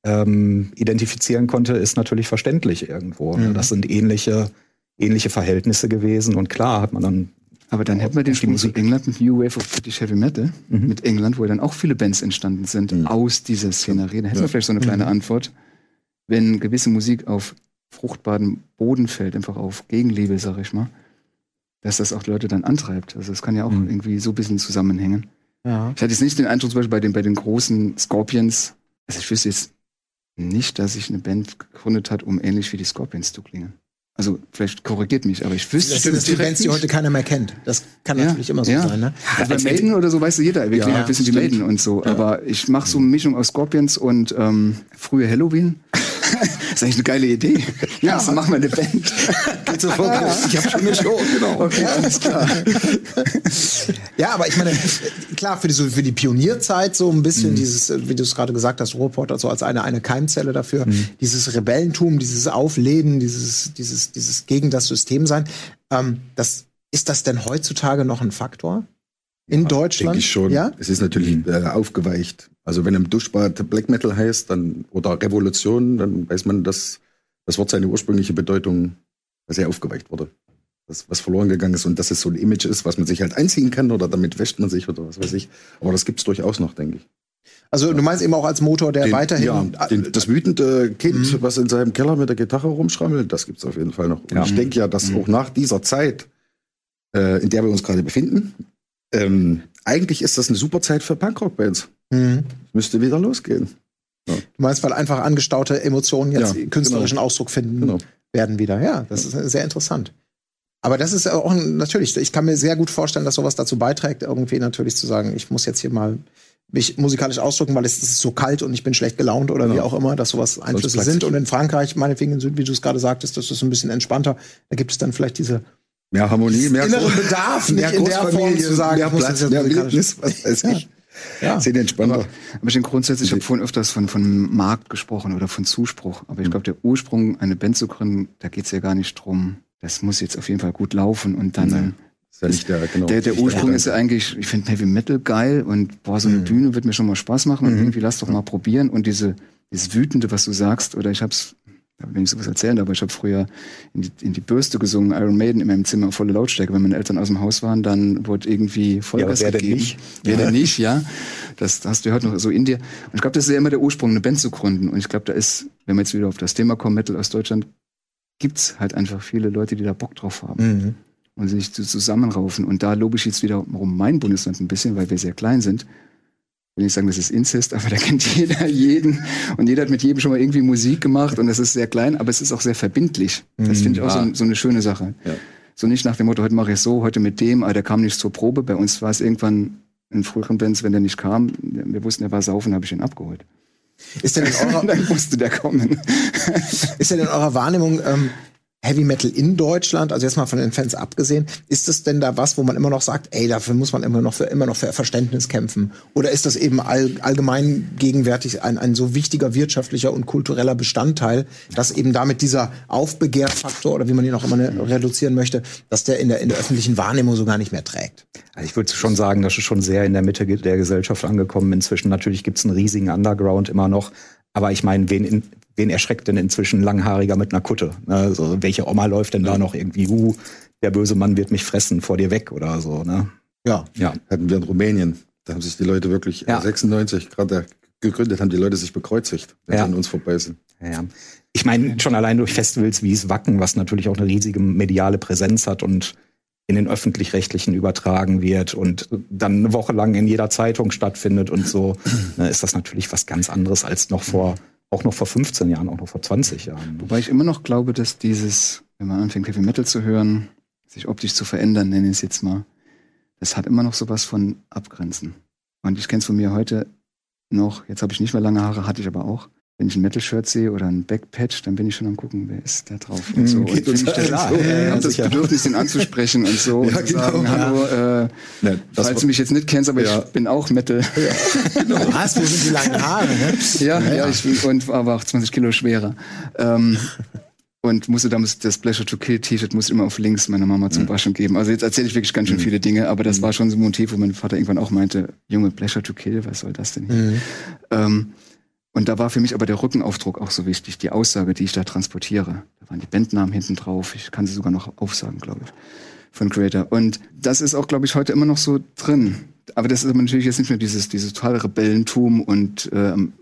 ähm, identifizieren konnte, ist natürlich verständlich irgendwo. Ne? Mhm. Das sind ähnliche, ähnliche Verhältnisse gewesen und klar hat man dann aber dann hätten wir den Sprung zu England mit New Wave of British Heavy Metal, mhm. mit England, wo dann auch viele Bands entstanden sind mhm. aus dieser Szenerie. Da hätten wir vielleicht so eine kleine mhm. Antwort, wenn gewisse Musik auf fruchtbaren Boden fällt, einfach auf Gegenliebe, sag ich mal, dass das auch Leute dann antreibt. Also es kann ja auch mhm. irgendwie so ein bisschen zusammenhängen. Ja. Ich hatte jetzt nicht den Eindruck, zum Beispiel bei den, bei den großen Scorpions, also ich wüsste jetzt nicht, dass sich eine Band gegründet hat, um ähnlich wie die Scorpions zu klingen. Also vielleicht korrigiert mich, aber ich wüsste. Das sind die Bands, die heute keiner mehr kennt. Das kann ja, natürlich immer so ja. sein. Ne? Also bei Maiden oder so weiß jeder, wir ja, klingen ein bisschen die Maiden und so. Aber ich mache so eine Mischung aus Scorpions und ähm, frühe Halloween. Das ist eigentlich eine geile Idee. Ja, so machen wir eine Band. Geht sofort. Ja, ich habe schon eine Show, genau. Okay, alles klar. Ja, aber ich meine, klar, für die, so, für die Pionierzeit so ein bisschen mhm. dieses, wie du es gerade gesagt hast, Ruhrpott, also als eine, eine Keimzelle dafür, mhm. dieses Rebellentum, dieses Aufleben, dieses, dieses, dieses gegen das System sein. Ähm, das, ist das denn heutzutage noch ein Faktor? In ja, Deutschland? Denke ich schon. Ja? Es ist natürlich äh, aufgeweicht. Also wenn im Duschbad Black Metal heißt, dann, oder Revolution, dann weiß man, dass das Wort seine ursprüngliche Bedeutung sehr aufgeweicht wurde das, was verloren gegangen ist und dass es so ein Image ist, was man sich halt einziehen kann oder damit wäscht man sich oder was weiß ich. Aber das gibt's durchaus noch, denke ich. Also du meinst eben auch als Motor, der den, weiterhin ja, den, das wütende Kind, mhm. was in seinem Keller mit der Gitarre rumschrammelt, das gibt's auf jeden Fall noch. Und ja. ich denke ja, dass mhm. auch nach dieser Zeit, äh, in der wir uns gerade befinden, ähm, eigentlich ist das eine super Zeit für Punkrock-Bands. Mhm. Müsste wieder losgehen. Ja. Du meinst, weil einfach angestaute Emotionen jetzt ja, künstlerischen genau. Ausdruck finden genau. werden wieder. Ja, das ist sehr interessant. Aber das ist auch natürlich, ich kann mir sehr gut vorstellen, dass sowas dazu beiträgt, irgendwie natürlich zu sagen, ich muss jetzt hier mal mich musikalisch ausdrücken, weil es ist so kalt und ich bin schlecht gelaunt oder genau. wie auch immer, dass sowas Einflüsse sind. Und in Frankreich, meinetwegen, wie du es gerade sagtest, das ist ein bisschen entspannter. Da gibt es dann vielleicht diese mehr Harmonie, mehr inneren Bedarf, nicht in der Form zu sagen, mehr Platz, mehr Wildnis, was weiß ich. Ja. Sehr entspannter. Aber, aber ich denke grundsätzlich, ich habe vorhin öfters von, von Markt gesprochen oder von Zuspruch. Aber ich glaube, der Ursprung, eine Band zu gründen, da geht es ja gar nicht drum, das muss jetzt auf jeden Fall gut laufen und dann. Nein. Ja der, genau, der, der Ursprung ist ja eigentlich, ich finde Heavy Metal geil und boah, so eine mhm. Bühne wird mir schon mal Spaß machen und mhm. irgendwie lass doch mal probieren. Und diese, dieses Wütende, was du sagst, oder ich hab's, wenn ich sowas erzählen, aber ich habe früher in die, in die Bürste gesungen, Iron Maiden in meinem Zimmer, volle Lautstärke. Wenn meine Eltern aus dem Haus waren, dann wurde irgendwie Vollgas ja, wer gegeben. Denn nicht? Wer ja. denn nicht, ja. Das, hast du heute noch so in dir. Und ich glaube, das ist ja immer der Ursprung, eine Band zu gründen. Und ich glaube, da ist, wenn wir jetzt wieder auf das Thema kommen, Metal aus Deutschland, gibt's halt einfach viele Leute, die da Bock drauf haben. Mhm. Und sich zusammenraufen. Und da lobe ich jetzt wiederum mein Bundesland ein bisschen, weil wir sehr klein sind. Ich will nicht sagen, das ist Inzest, aber da kennt jeder jeden. Und jeder hat mit jedem schon mal irgendwie Musik gemacht. Und es ist sehr klein, aber es ist auch sehr verbindlich. Das finde ich auch so, so, eine schöne Sache. Ja. So nicht nach dem Motto, heute mache ich es so, heute mit dem, aber der kam nicht zur Probe. Bei uns war es irgendwann in früheren Bands, wenn der nicht kam, wir wussten, er war saufen, habe ich ihn abgeholt. Ist denn in eurer, Dann musste der kommen. ist denn in eurer Wahrnehmung ähm, Heavy Metal in Deutschland, also jetzt mal von den Fans abgesehen, ist es denn da was, wo man immer noch sagt, ey, dafür muss man immer noch für immer noch für Verständnis kämpfen? Oder ist das eben all, allgemein gegenwärtig ein, ein so wichtiger wirtschaftlicher und kultureller Bestandteil, dass eben damit dieser Aufbegehrfaktor oder wie man ihn auch immer ne, reduzieren möchte, dass der in der in der öffentlichen Wahrnehmung so gar nicht mehr trägt? Also ich würde schon sagen, das ist schon sehr in der Mitte der Gesellschaft angekommen. Inzwischen natürlich gibt es einen riesigen Underground immer noch, aber ich meine, wen, wen erschreckt denn inzwischen ein Langhaariger mit einer Kutte? Ne? Also, welche Oma läuft denn da noch irgendwie, uh, der böse Mann wird mich fressen vor dir weg oder so, ne? Ja, ja. Hatten wir in Rumänien. Da haben sich die Leute wirklich ja. 96 gerade gegründet, haben die Leute sich bekreuzigt, wenn ja. sie an uns vorbei sind. Ja. Ich meine, schon allein durch Festivals wie es Wacken, was natürlich auch eine riesige mediale Präsenz hat und in den öffentlich-rechtlichen übertragen wird und dann eine Woche lang in jeder Zeitung stattfindet und so, ne, ist das natürlich was ganz anderes als noch vor, auch noch vor 15 Jahren, auch noch vor 20 Jahren. Wobei ich immer noch glaube, dass dieses, wenn man anfängt, Heavy Metal zu hören, sich optisch zu verändern, nenne ich es jetzt mal, das hat immer noch sowas von Abgrenzen. Und ich kenne es von mir heute noch, jetzt habe ich nicht mehr lange Haare, hatte ich aber auch wenn ich ein Metal-Shirt sehe oder ein Backpatch, dann bin ich schon am gucken, wer ist da drauf und so. Geht und ich klar. So, äh, habe das Bedürfnis, den anzusprechen und so ja, und zu genau. sagen, hallo, äh, ja, falls du mich jetzt nicht kennst, aber ja. ich bin auch Metal. Ja. Genau. Was, wo sind die langen Haare? Ne? Ja, ja, ich bin, und aber auch 20 Kilo schwerer. Ähm, und musste damals das Pleasure to Kill T-Shirt musste immer auf links meiner Mama zum mhm. Waschen geben. Also jetzt erzähle ich wirklich ganz schön mhm. viele Dinge, aber das mhm. war schon so ein Motiv, wo mein Vater irgendwann auch meinte, Junge, Pleasure to Kill, was soll das denn hier? Mhm. Ähm, und da war für mich aber der Rückenaufdruck auch so wichtig, die Aussage, die ich da transportiere. Da waren die Bandnamen hinten drauf. Ich kann sie sogar noch aufsagen, glaube ich, von Creator. Und das ist auch, glaube ich, heute immer noch so drin. Aber das ist aber natürlich jetzt nicht mehr dieses, dieses totale Rebellentum und ähm,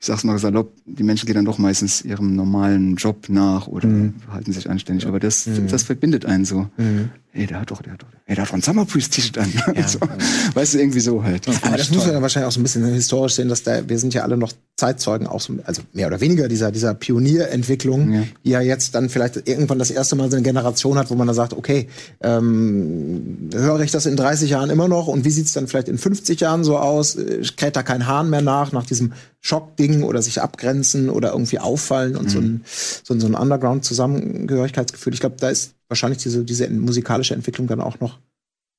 ich sag's mal salopp, die Menschen gehen dann doch meistens ihrem normalen Job nach oder mhm. halten sich anständig. Aber das, mhm. das verbindet einen so. Mhm. Ey, der hat doch, der hat doch, ey, der hat ein Summer Priest T-Shirt an. Ja, so. ja. Weißt du, irgendwie so halt. Aber das muss man ja wahrscheinlich auch so ein bisschen historisch sehen, dass da, wir sind ja alle noch Zeitzeugen, auch so, also mehr oder weniger dieser, dieser Pionierentwicklung, ja. die ja jetzt dann vielleicht irgendwann das erste Mal so eine Generation hat, wo man da sagt, okay, ähm, höre ich das in 30 Jahren immer noch und wie sieht's dann vielleicht in 50 Jahren so aus? Äh, kräht da kein Hahn mehr nach, nach diesem Schockding oder sich abgrenzen oder irgendwie auffallen und mhm. so ein, so so ein Underground-Zusammengehörigkeitsgefühl. Ich glaube, da ist wahrscheinlich diese, diese musikalische Entwicklung dann auch noch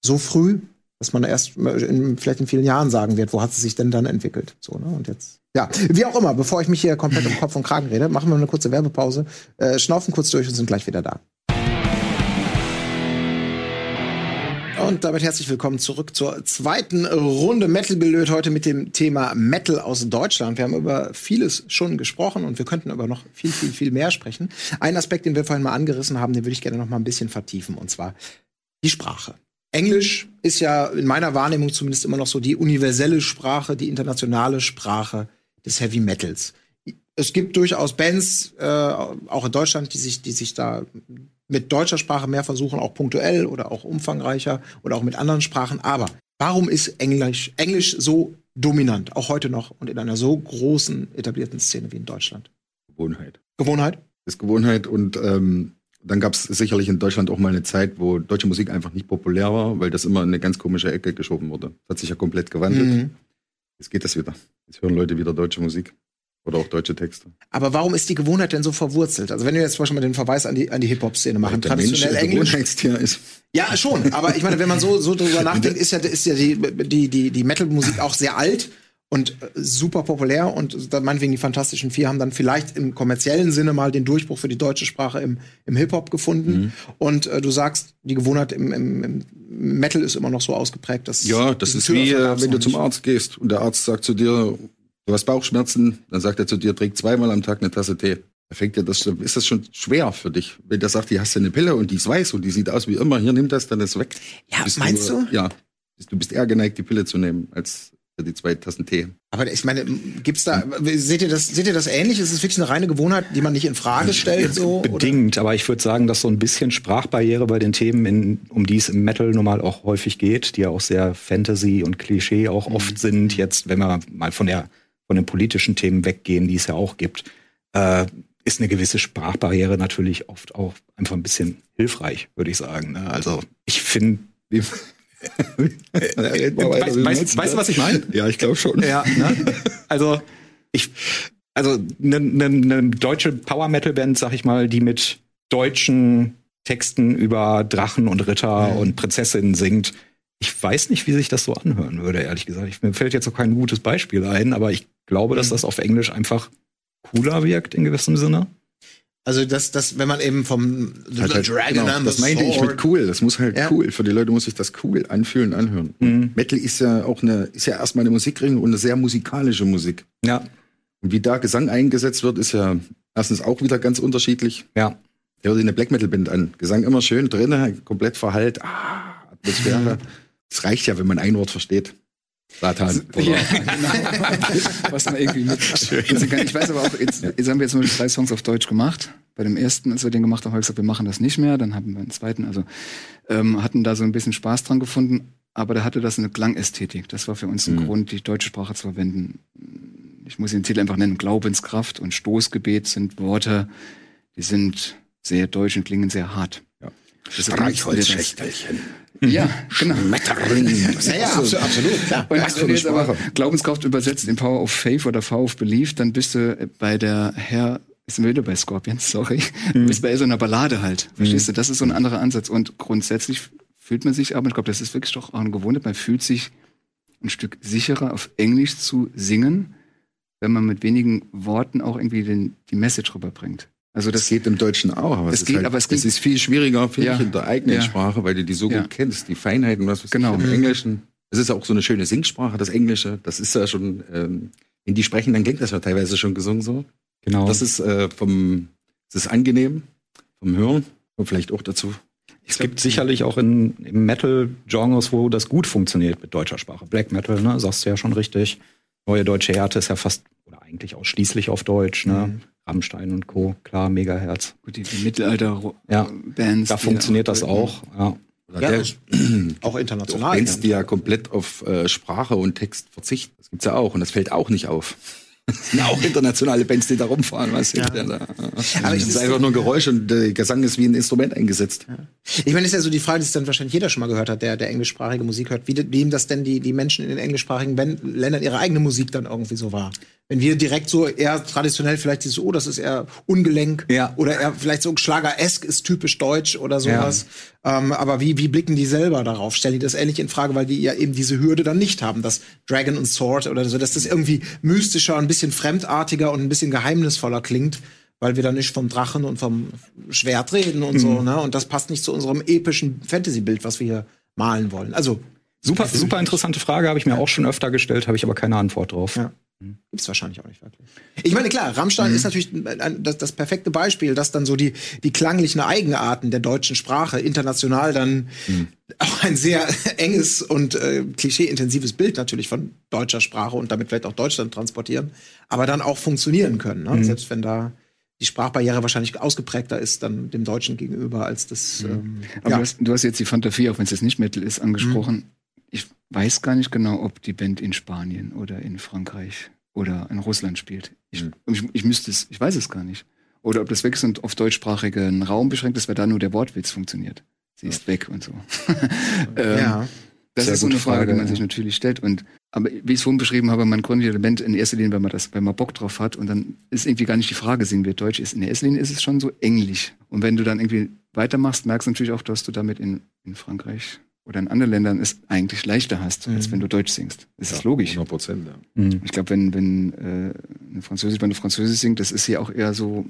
so früh dass man erst in, vielleicht in vielen Jahren sagen wird, wo hat sie sich denn dann entwickelt? So, ne? Und jetzt. Ja, wie auch immer, bevor ich mich hier komplett um Kopf und Kragen rede, machen wir eine kurze Werbepause, äh, schnaufen kurz durch und sind gleich wieder da. Und damit herzlich willkommen zurück zur zweiten Runde Metal gelöt heute mit dem Thema Metal aus Deutschland. Wir haben über vieles schon gesprochen und wir könnten aber noch viel, viel, viel mehr sprechen. Ein Aspekt, den wir vorhin mal angerissen haben, den würde ich gerne noch mal ein bisschen vertiefen und zwar die Sprache. Englisch ist ja in meiner Wahrnehmung zumindest immer noch so die universelle Sprache, die internationale Sprache des Heavy Metals. Es gibt durchaus Bands, äh, auch in Deutschland, die sich, die sich da mit deutscher Sprache mehr versuchen, auch punktuell oder auch umfangreicher oder auch mit anderen Sprachen. Aber warum ist Englisch, Englisch so dominant, auch heute noch und in einer so großen etablierten Szene wie in Deutschland? Gewohnheit. Gewohnheit? Das ist Gewohnheit und ähm, dann gab es sicherlich in Deutschland auch mal eine Zeit, wo deutsche Musik einfach nicht populär war, weil das immer in eine ganz komische Ecke geschoben wurde. Das hat sich ja komplett gewandelt. Mhm. Jetzt geht das wieder. Jetzt hören Leute wieder deutsche Musik. Oder auch deutsche Texte. Aber warum ist die Gewohnheit denn so verwurzelt? Also wenn wir jetzt zum Beispiel mal den Verweis an die, an die Hip-Hop-Szene machen, der Mensch traditionell ein Englisch. Gewohnheitstier ist. Ja, schon. Aber ich meine, wenn man so, so drüber nachdenkt, ist ja, ist ja die, die, die, die Metal-Musik auch sehr alt und super populär. Und meinetwegen die Fantastischen Vier haben dann vielleicht im kommerziellen Sinne mal den Durchbruch für die deutsche Sprache im, im Hip-Hop gefunden. Mhm. Und äh, du sagst, die Gewohnheit im, im, im Metal ist immer noch so ausgeprägt, dass Ja, das ist wie, äh, wenn du zum. Arzt gehst und der Arzt sagt zu dir, du hast Bauchschmerzen, dann sagt er zu dir, trink zweimal am Tag eine Tasse Tee. Da fängt ja das, ist das schon schwer für dich. Wenn der sagt, hier hast du eine Pille und die ist weiß und die sieht aus wie immer, hier nimm das, dann ist weg. Ja, Bist meinst du? Ja. Du bist eher geneigt, die Pille zu nehmen, als die zwei Tassen Tee. Aber ich meine, gibt's da, seht ihr das, seht ihr das ähnlich? Ist es wirklich eine reine Gewohnheit, die man nicht in Frage stellt, so? oder? Bedingt, aber ich würde sagen, dass so ein bisschen Sprachbarriere bei den Themen, in, um die es im Metal normal auch häufig geht, die ja auch sehr Fantasy und Klischee auch oft sind, jetzt, wenn wir mal von der von den politischen Themen weggehen, die es ja auch gibt, äh, ist eine gewisse Sprachbarriere natürlich oft auch einfach ein bisschen hilfreich, würde ich sagen. Ne? Also ich finde, weißt, weißt, weißt du, was ich meine? Ja, ich glaube schon. Ja, ne? Also ich, also eine ne, ne deutsche Power Metal Band, sag ich mal, die mit deutschen Texten über Drachen und Ritter und Prinzessinnen singt. Ich weiß nicht, wie sich das so anhören würde, ehrlich gesagt. Ich, mir fällt jetzt auch kein gutes Beispiel ein, aber ich glaube, dass das auf Englisch einfach cooler wirkt in gewissem Sinne. Also, dass, dass, wenn man eben vom The Halt, halt, Dragon genau, das the meinte ich mit cool. Das muss halt Ja. cool. Für die Leute muss sich das cool anfühlen, anhören. Mhm. Metal ist ja auch eine, ist ja erstmal eine Musikrichtung und eine sehr musikalische Musik. Ja, Und wie da Gesang eingesetzt wird, ist ja erstens auch wieder ganz unterschiedlich. ja. Hör dir eine Black Metal Band an. Gesang immer schön drin, komplett verhallt. Ah, Atmosphäre. Es reicht ja, wenn man ein Wort versteht. Satan. Oder Ja, genau. Was man irgendwie mit. Also Ich weiß aber auch, jetzt, jetzt haben wir jetzt nur drei Songs auf Deutsch gemacht. Bei dem ersten, als wir den gemacht haben, habe ich gesagt, wir machen das nicht mehr. Dann haben wir einen zweiten, also ähm, hatten da so ein bisschen Spaß dran gefunden. Aber da hatte das eine Klangästhetik. Das war für uns ein Mhm. Grund, die deutsche Sprache zu verwenden. Ich muss den Titel einfach nennen. Glaubenskraft und Stoßgebet sind Worte, die sind sehr deutsch und klingen sehr hart. Ja. Streichholzschächtelchen. Ja, genau. Schmetterling. Ja, ja, absolut, absolut klar. Und wenn du jetzt aber. Glaubenskraft übersetzt in Power of Faith oder Power of Belief, dann bist du bei der Herr, ist wieder bei Scorpions, sorry, du bist bei so einer Ballade halt. Verstehst du? Das ist so ein anderer Ansatz. Und grundsätzlich fühlt man sich aber, ich glaube, das ist wirklich doch auch eine Gewohnheit, man fühlt sich ein Stück sicherer auf Englisch zu singen, wenn man mit wenigen Worten auch irgendwie den, die Message rüberbringt. Also Das das geht im Deutschen auch, aber Es geht, halt, aber es es geht- ist viel schwieriger, finde Ja. ich, in der eigenen Ja. Sprache, weil du die so Ja. gut kennst, die Feinheiten, was weiß Genau. ich, im Englischen. Es ist ja auch so eine schöne Singsprache, das Englische. Das ist ja schon, ähm, wenn die sprechen, dann klingt das ja teilweise schon gesungen so. Genau. Das ist äh, vom, es ist angenehm vom Hören und vielleicht auch dazu. Es gibt sicherlich auch in, im Metal-Genres, wo das gut funktioniert mit deutscher Sprache. Black Metal, ne, sagst du ja schon richtig. Neue deutsche Härte ist ja fast oder eigentlich ausschließlich auf Deutsch, ne? Rammstein und Co. Klar, Megaherz. gut, die, die Mittelalter-Bands. Ja. Da funktioniert das auch. Ja. Oder Ja, der, auch international. Bands, ja. die ja komplett auf äh, Sprache und Text verzichten. Das gibt's ja auch und das fällt auch nicht auf. Das sind auch internationale Bands, die da rumfahren, weißt du? Ja. Ja. Da, Aber es ist einfach nur Geräusch und äh, Gesang ist wie ein Instrument eingesetzt. Ich meine, das ist ja so die Frage, die es dann wahrscheinlich jeder schon mal gehört hat, der, der englischsprachige Musik hört. Wie, wie ihm das denn die, die Menschen in den englischsprachigen Ländern ihre eigene Musik dann irgendwie so war? Wenn wir direkt so eher traditionell vielleicht dieses, oh, das ist eher ungelenk Ja. oder eher vielleicht so Schlager-esk ist typisch deutsch oder sowas. Ähm, aber wie, wie blicken die selber darauf? Stellen die das ähnlich in Frage, weil die ja eben diese Hürde dann nicht haben, dass Dragon und Sword oder so, dass das irgendwie mystischer, ein bisschen fremdartiger und ein bisschen geheimnisvoller klingt, weil wir dann nicht vom Drachen und vom Schwert reden und so, ne? Und das passt nicht zu unserem epischen Fantasy-Bild, was wir hier malen wollen. Also Super, super interessante Frage, habe ich mir auch schon öfter gestellt, habe ich aber keine Antwort drauf. Ja. Gibt's wahrscheinlich auch nicht wirklich. Ich meine, klar, Rammstein ist natürlich ein, das, das perfekte Beispiel, dass dann so die, die klanglichen Eigenarten der deutschen Sprache international dann auch ein sehr enges und äh, klischeeintensives Bild natürlich von deutscher Sprache und damit vielleicht auch Deutschland transportieren, aber dann auch funktionieren können. Ne? Selbst wenn da die Sprachbarriere wahrscheinlich ausgeprägter ist dann dem Deutschen gegenüber als das. Ähm, Aber ja. du, hast, du hast jetzt die Fantasie, auch wenn es jetzt nicht Metal ist, angesprochen. Ich weiß gar nicht genau, ob die Band in Spanien oder in Frankreich oder in Russland spielt. Ich, ich, ich müsste es, ich weiß es gar nicht. Oder ob das weg ist und auf deutschsprachigen Raum beschränkt ist, weil da nur der Wortwitz funktioniert. Sie ist weg und so. ähm, ja. Das Sehr ist so eine Frage, Frage, die man ja. sich natürlich stellt. Und aber wie ich es vorhin beschrieben habe, man gründet ja eine Band in erster Linie, weil man das, weil man Bock drauf hat. Und dann ist irgendwie gar nicht die Frage, singen wir Deutsch. Ist in erster Linie ist es schon so englisch. Und wenn du dann irgendwie weitermachst, merkst du natürlich auch, dass du damit in, in Frankreich oder in anderen Ländern es eigentlich leichter hast, als wenn du Deutsch singst. Das ist logisch. 100 Prozent, ja. Mhm. Ich glaube, wenn, wenn äh, eine Französisch, wenn du Französisch singt, das ist ja auch eher so.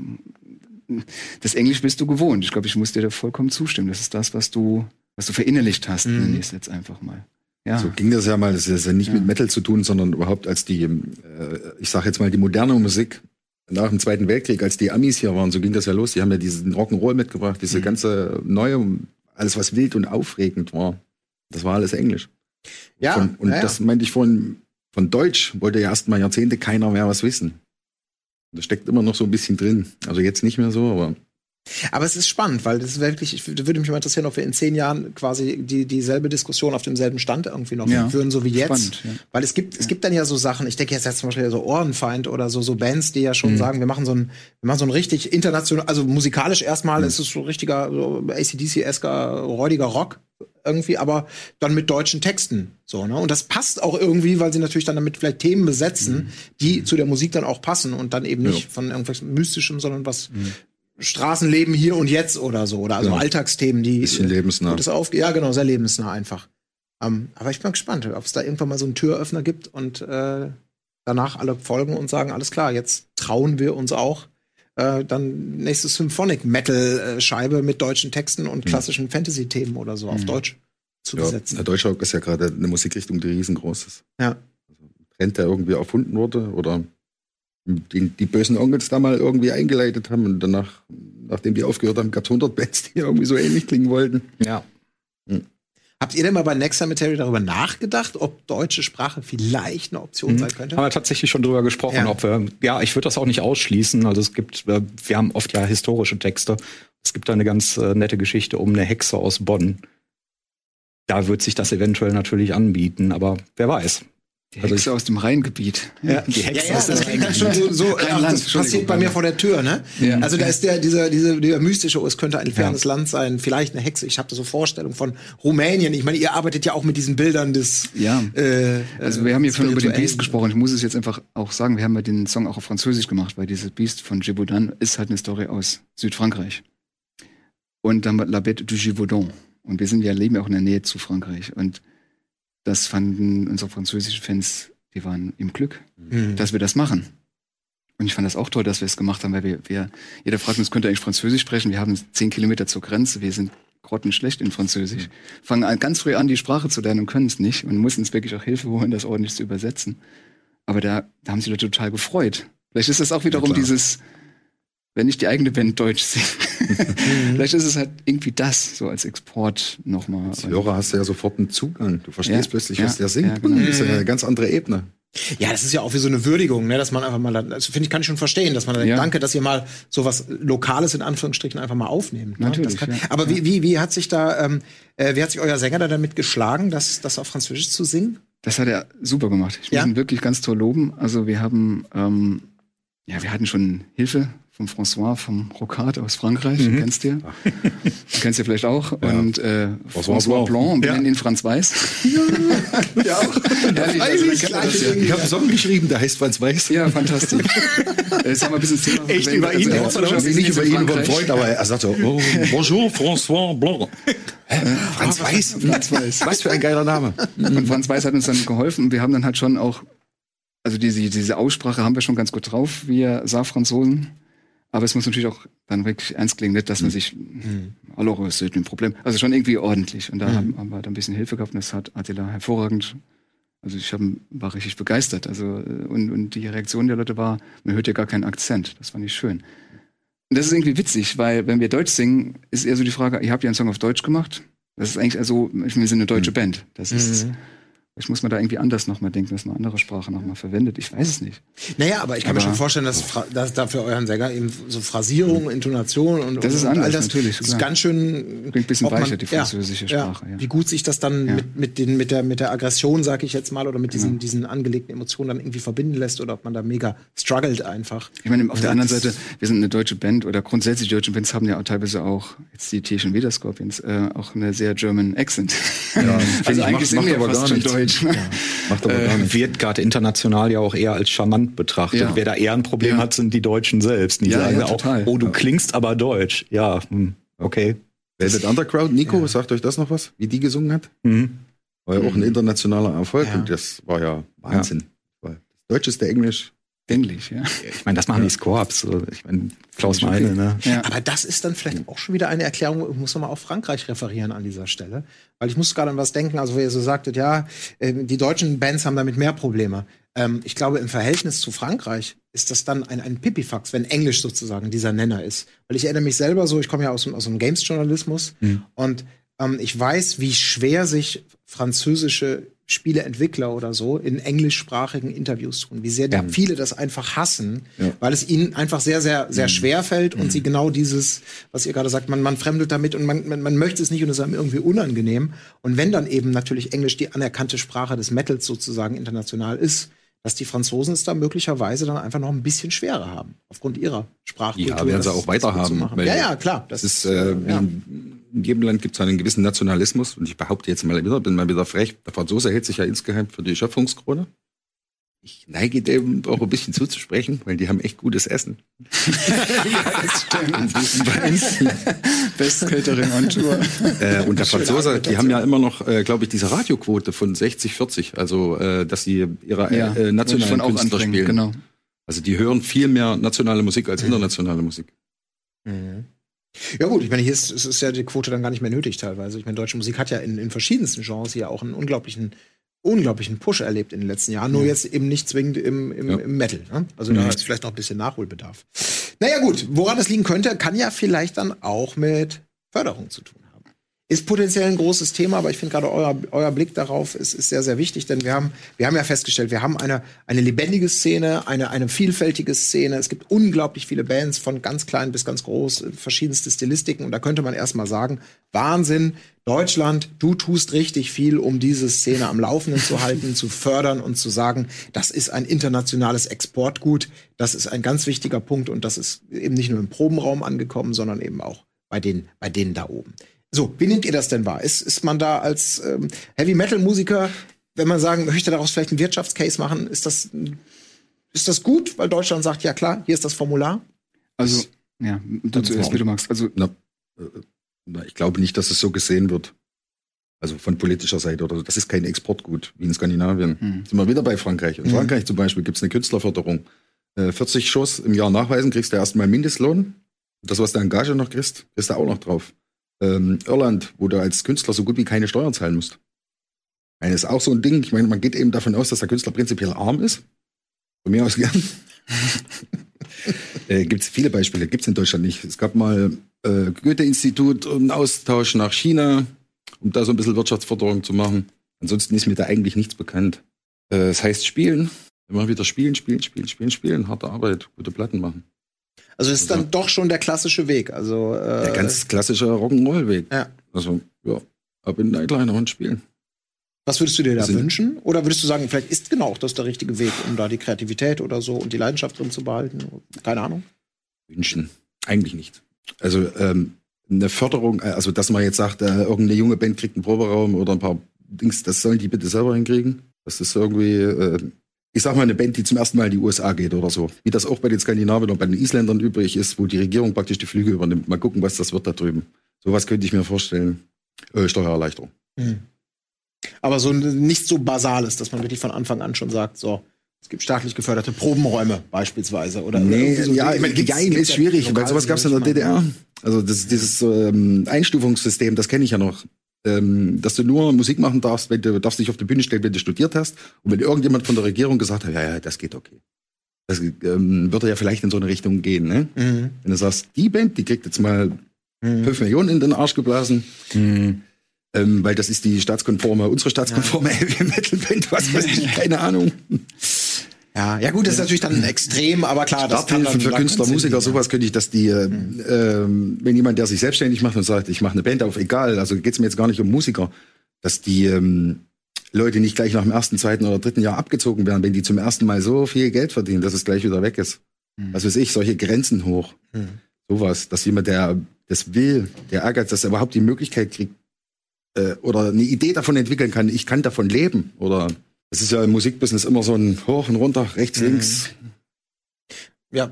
Das Englisch bist du gewohnt. Ich glaube, ich muss dir da vollkommen zustimmen. Das ist das, was du, was du verinnerlicht hast, Mhm. nenne ich es jetzt einfach mal. Ja. So ging das ja mal, das ist ja nicht mit Metal zu tun, sondern überhaupt als die, äh, ich sag jetzt mal, die moderne Musik nach dem Zweiten Weltkrieg, als die Amis hier waren, so ging das ja los. Die haben ja diesen Rock'n'Roll mitgebracht, diese ganze neue, alles was wild und aufregend war. Das war alles Englisch. Ja, von, und ja, das meinte ich von, von Deutsch wollte ja erst mal Jahrzehnte keiner mehr was wissen. Das steckt immer noch so ein bisschen drin. Also jetzt nicht mehr so, aber Aber es ist spannend, weil das ist wirklich, ich würde mich mal interessieren, ob wir in zehn Jahren quasi die, dieselbe Diskussion auf demselben Stand irgendwie noch Ja. führen, so wie jetzt. Spannend, ja. Weil es gibt, es gibt dann ja so Sachen, ich denke jetzt, jetzt zum Beispiel so Ohrenfeind oder so, so Bands, die ja Mhm. schon sagen, wir machen so ein, wir machen so ein richtig international, also musikalisch Mhm. erstmal ist es so richtiger, so ACDC-esker, räudiger Rock irgendwie, aber dann mit deutschen Texten, so, ne? Und das passt auch irgendwie, weil sie natürlich dann damit vielleicht Themen besetzen, Mhm. die zu der Musik dann auch passen und dann eben nicht von irgendwas Mystischem, sondern was Straßenleben hier und jetzt oder so, oder also Ja. Alltagsthemen, die bisschen lebensnah. Gutes auf, ja, genau, sehr lebensnah einfach. Ähm, aber ich bin gespannt, ob es da irgendwann mal so einen Türöffner gibt und äh, danach alle folgen und sagen, alles klar, jetzt trauen wir uns auch. Äh, dann nächste Symphonic Metal äh, Scheibe mit deutschen Texten und klassischen Fantasy-Themen oder so auf Deutsch zu ja, besetzen. der Deutsche Rock ist ja gerade eine Musikrichtung, die riesengroß ist. Ja. Trend, der irgendwie erfunden wurde oder den die bösen Onkels da mal irgendwie eingeleitet haben und danach, nachdem die aufgehört haben, gab es 100 Bands, die irgendwie so ähnlich klingen wollten. Ja. Habt ihr denn mal bei Next Cemetery darüber nachgedacht, ob deutsche Sprache vielleicht eine Option sein könnte? Haben wir tatsächlich schon drüber gesprochen, Ja. ob wir, ja, ich würde das auch nicht ausschließen. Also es gibt, wir haben oft ja historische Texte. Es gibt da eine ganz äh, nette Geschichte um eine Hexe aus Bonn. Da wird sich das eventuell natürlich anbieten, aber wer weiß. Die Hexe aus dem Rheingebiet. Ja, die Ja, Hexe ja, aus das klingt dann schon so, so Rheinland, das passiert bei mir vor der Tür, ne? Ja. Also da ist der, dieser, dieser, dieser mystische, oh, es könnte ein fernes Ja. Land sein, vielleicht eine Hexe. Ich habe da so Vorstellungen von Rumänien. Ich meine, ihr arbeitet ja auch mit diesen Bildern des Ja. äh, Also wir haben hier vorhin über den Beast gesprochen. Ich muss es jetzt einfach auch sagen, wir haben ja den Song auch auf Französisch gemacht, weil dieses Beast von Gévaudan ist halt eine Story aus Südfrankreich. Und dann La Bête du Gévaudan. Und wir sind ja, leben ja auch in der Nähe zu Frankreich. Und das fanden unsere französischen Fans, die waren im Glück, Mhm. dass wir das machen. Und ich fand das auch toll, dass wir es gemacht haben, weil wir, wir jeder fragt uns, könnt ihr eigentlich Französisch sprechen? Wir haben zehn Kilometer zur Grenze, wir sind grottenschlecht in Französisch. Fangen an, ganz früh an, die Sprache zu lernen und können es nicht und mussten uns wirklich auch Hilfe holen, das ordentlich zu übersetzen. Aber da, da haben sie Leute total gefreut. Vielleicht ist das auch wiederum klar. dieses, wenn ich die eigene Band Deutsch singe. Vielleicht ist es halt irgendwie das, so als Export nochmal. Als Hörer hast du ja sofort einen Zugang. Du verstehst Ja, plötzlich, ja, was der singt. ja, genau. Das ist ja eine ganz andere Ebene. Ja, das ist ja auch wie so eine Würdigung, ne, dass man einfach mal, das finde ich, kann ich schon verstehen, dass man dann Ja. denkt, danke, dass ihr mal sowas Lokales in Anführungsstrichen einfach mal aufnehmt. Ne? Natürlich, kann, ja. Aber wie, wie, wie hat sich da, ähm, äh, wie hat sich euer Sänger da damit geschlagen, das, das auf Französisch zu singen? Das hat er super gemacht. Ich Ja? muss ihn wirklich ganz toll loben. Also wir haben, ähm, ja, wir hatten schon Hilfe vom François vom Rocard aus Frankreich, mhm. kennst du ja. Du kennst ja vielleicht auch. Ja. Und äh, François, François Blanc, wir ja. nennen ihn Franz Weiß. Ja, ja auch. Herrlich, also, ja. Ich habe einen Song geschrieben, der heißt Franz Weiß. Ja, fantastisch. Jetzt haben wir ein bisschen Thema Echt über ihn? Also, oder nicht über ihn, über einen Freund, aber er sagt so, oh, bonjour François Blanc. Franz Weiß. Franz Weiß. Was für ein geiler Name. Und Franz Weiß hat uns dann geholfen und wir haben dann halt schon auch also diese, diese Aussprache haben wir schon ganz gut drauf, wir Saarfranzosen. Aber es muss natürlich auch dann wirklich ernst klingen, nicht, dass man mhm. sich, mhm. hallo, ist ein Problem. Also schon irgendwie ordentlich. Und da mhm. haben, haben, wir da ein bisschen Hilfe gehabt und das hat Attila hervorragend. Also ich hab, war richtig begeistert. Also, und, und die Reaktion der Leute war, man hört ja gar keinen Akzent. Das fand ich schön. Und das ist irgendwie witzig, weil wenn wir Deutsch singen, ist eher so die Frage, ihr habt ja einen Song auf Deutsch gemacht. Das ist eigentlich also, wir sind eine deutsche mhm. Band. Das ist, mhm. Vielleicht muss man da irgendwie anders nochmal denken, dass man andere Sprache nochmal verwendet. Ich weiß es nicht. Naja, aber ich kann aber, mir schon vorstellen, dass, dass da für euren Sänger eben so Phrasierung, Intonation und, das ist und anders, all das natürlich. ist ganz schön. Klingt ein bisschen weicher, die französische ja, Sprache. Ja. Wie gut sich das dann ja. mit, mit, den, mit, der, mit der Aggression, sag ich jetzt mal, oder mit diesen, diesen angelegten Emotionen dann irgendwie verbinden lässt oder ob man da mega struggelt einfach. Ich meine, auf der anderen Seite, wir sind eine deutsche Band oder grundsätzlich deutsche Bands haben ja auch teilweise auch, jetzt die Tierchen wieder Scorpions, äh, auch eine sehr German Accent. Ja, also eigentlich sind wir fast schon deutsch. Ja. Macht aber gar nicht. Wird gerade international ja auch eher als charmant betrachtet. Ja. Wer da eher ein Problem ja. hat, sind die Deutschen selbst. Die sagen ja, auch, total. oh, du klingst aber deutsch. Ja, hm, okay. Velvet Underground, Nico, sagt euch das noch was? Wie die gesungen hat? Mhm. War ja auch ein mhm. internationaler Erfolg und das war ja Wahnsinn. Deutsch ist der Englisch Ähnlich, ja. Ich meine, das machen ja. die Scorps. Ich meine, Klaus Meine, ne? Ja. Aber das ist dann vielleicht auch schon wieder eine Erklärung, ich muss nochmal auf Frankreich referieren an dieser Stelle. Weil ich muss gerade an was denken, also wo ihr so sagtet, ja, ähm, die deutschen Bands haben damit mehr Probleme. Ähm, ich glaube, im Verhältnis zu Frankreich ist das dann ein, ein Pipifax, wenn Englisch sozusagen dieser Nenner ist. Weil ich erinnere mich selber so, ich komme ja aus, aus dem Games-Journalismus mhm. und ähm, ich weiß, wie schwer sich französische Spieleentwickler oder so in englischsprachigen Interviews tun, wie sehr ja. viele das einfach hassen, ja. weil es ihnen einfach sehr, sehr, sehr mhm. schwer fällt und mhm. sie genau dieses, was ihr gerade sagt, man, man fremdelt damit und man, man, man möchte es nicht und es ist einem irgendwie unangenehm. Und wenn dann eben natürlich Englisch die anerkannte Sprache des Metals sozusagen international ist, dass die Franzosen es da möglicherweise dann einfach noch ein bisschen schwerer haben, aufgrund ihrer Sprachkultur. Ja, werden sie auch weiter haben. Ja, ja, klar. Das, ist, äh, ja. In jedem Land gibt es einen gewissen Nationalismus. Und ich behaupte jetzt mal wieder, bin mal wieder frech, der Franzose hält sich ja insgeheim für die Schöpfungskrone. Ich neige dem auch ein bisschen zuzusprechen, weil die haben echt gutes Essen. ja, das stimmt. Bestkälterin on Tour. Äh, und der Franzose, die haben ja immer noch, äh, glaube ich, diese Radioquote von 60, 40. Also, äh, dass sie ihre ja, äh, nationalen Künstler spielen. Genau. Also, die hören viel mehr nationale Musik als internationale Musik. Mhm. Ja gut, ich meine, hier ist, ist ja die Quote dann gar nicht mehr nötig teilweise. Ich meine, deutsche Musik hat ja in, in verschiedensten Genres hier auch einen unglaublichen unglaublichen Push erlebt in den letzten Jahren, nur jetzt eben nicht zwingend im, im, ja. im Metal. Ne? Also da mhm. ist vielleicht noch ein bisschen Nachholbedarf. Naja gut, woran das liegen könnte, kann ja vielleicht dann auch mit Förderung zu tun ist potenziell ein großes Thema, aber ich finde gerade euer, euer Blick darauf ist, ist sehr, sehr wichtig, denn wir haben, wir haben ja festgestellt, wir haben eine, eine lebendige Szene, eine, eine vielfältige Szene. Es gibt unglaublich viele Bands von ganz klein bis ganz groß, verschiedenste Stilistiken und da könnte man erstmal sagen, Wahnsinn, Deutschland, du tust richtig viel, um diese Szene am Laufenden zu halten, zu fördern und zu sagen, das ist ein internationales Exportgut, das ist ein ganz wichtiger Punkt und das ist eben nicht nur im Probenraum angekommen, sondern eben auch bei den, bei denen da oben. So, wie nehmt ihr das denn wahr? Ist, ist man da als ähm, Heavy Metal Musiker, wenn man sagen möchte, daraus vielleicht einen Wirtschaftscase machen, ist das, ist das gut, weil Deutschland sagt, ja klar, hier ist das Formular? Also, ja, du zuerst, wie du magst. Also, na, äh, na, ich glaube nicht, dass es so gesehen wird. Also von politischer Seite oder so. Das ist kein Exportgut wie in Skandinavien. Hm. Sind wir wieder bei Frankreich. In hm. Frankreich zum Beispiel gibt es eine Künstlerförderung. Äh, 40 Schuss im Jahr nachweisen, kriegst du erstmal Mindestlohn. Das, was du an Gage noch kriegst, kriegst du auch noch drauf ähm, Irland, wo du als Künstler so gut wie keine Steuern zahlen musst. Das ist auch so ein Ding. Ich meine, man geht eben davon aus, dass der Künstler prinzipiell arm ist. Von mir aus gern. äh, gibt es viele Beispiele, gibt es in Deutschland nicht. Es gab mal äh, Goethe-Institut, einen Austausch nach China, um da so ein bisschen Wirtschaftsförderung zu machen. Ansonsten ist mir da eigentlich nichts bekannt. Äh, das heißt spielen, immer wieder spielen, spielen, spielen, spielen, spielen, harte Arbeit, gute Platten machen. Also es ist dann doch schon der klassische Weg. Also äh, der ganz klassische Rock'n'Roll-Weg. Ja. Also ja, ab in Nightliner und spielen. Was würdest du dir da also, wünschen? Oder würdest du sagen, vielleicht ist genau das der richtige Weg, um da die Kreativität oder so und die Leidenschaft drin zu behalten? Keine Ahnung. wünschen. Eigentlich nicht. Also ähm, eine Förderung, äh, also dass man jetzt sagt, äh, irgendeine junge Band kriegt einen Proberaum oder ein paar Dings, das sollen die bitte selber hinkriegen. Das ist irgendwie, äh, ich sag mal, eine Band, die zum ersten Mal in die USA geht oder so. Wie das auch bei den Skandinaviern und bei den Isländern übrig ist, wo die Regierung praktisch die Flüge übernimmt. Mal gucken, was das wird da drüben. Sowas könnte ich mir vorstellen. Äh, Steuererleichterung. Mhm. Aber so nichts so Basales, dass man wirklich von Anfang an schon sagt, so, es gibt staatlich geförderte Probenräume beispielsweise. Oder Nee, so ja. Ich meine, gibt's ist schwierig, weil sowas gab es in der DDR. Also das, dieses ähm, Einstufungssystem, das kenne ich ja noch. Ähm, dass du nur Musik machen darfst, wenn du darfst dich auf die Bühne stellen, wenn du studiert hast. Und wenn irgendjemand von der Regierung gesagt hat, ja, ja, das geht okay. Das ähm, würde ja vielleicht in so eine Richtung gehen, ne? Mhm. Wenn du sagst, die Band, die kriegt jetzt mal Mhm. fünf Millionen in den Arsch geblasen, Hm. ähm, weil das ist die staatskonforme, unsere staatskonforme Heavy Metal Band, was weiß ich, keine Ahnung. Ja, ja gut, das ist natürlich dann extrem, aber klar, das kann dann für Künstler, Musiker, sowas könnte ich, dass die, äh, ähm, wenn jemand, der sich selbstständig macht und sagt, ich mache eine Band auf, egal, also geht's mir jetzt gar nicht um Musiker, dass die ähm, Leute nicht gleich nach dem ersten, zweiten oder dritten Jahr abgezogen werden, wenn die zum ersten Mal so viel Geld verdienen, dass es gleich wieder weg ist. Was weiß ich, solche Grenzen hoch. Mhm. Sowas, dass jemand, der das will, der ärgert, dass er überhaupt die Möglichkeit kriegt äh, oder eine Idee davon entwickeln kann, ich kann davon leben. Oder es ist ja im Musikbusiness immer so ein Hoch und runter, rechts, links. Ja,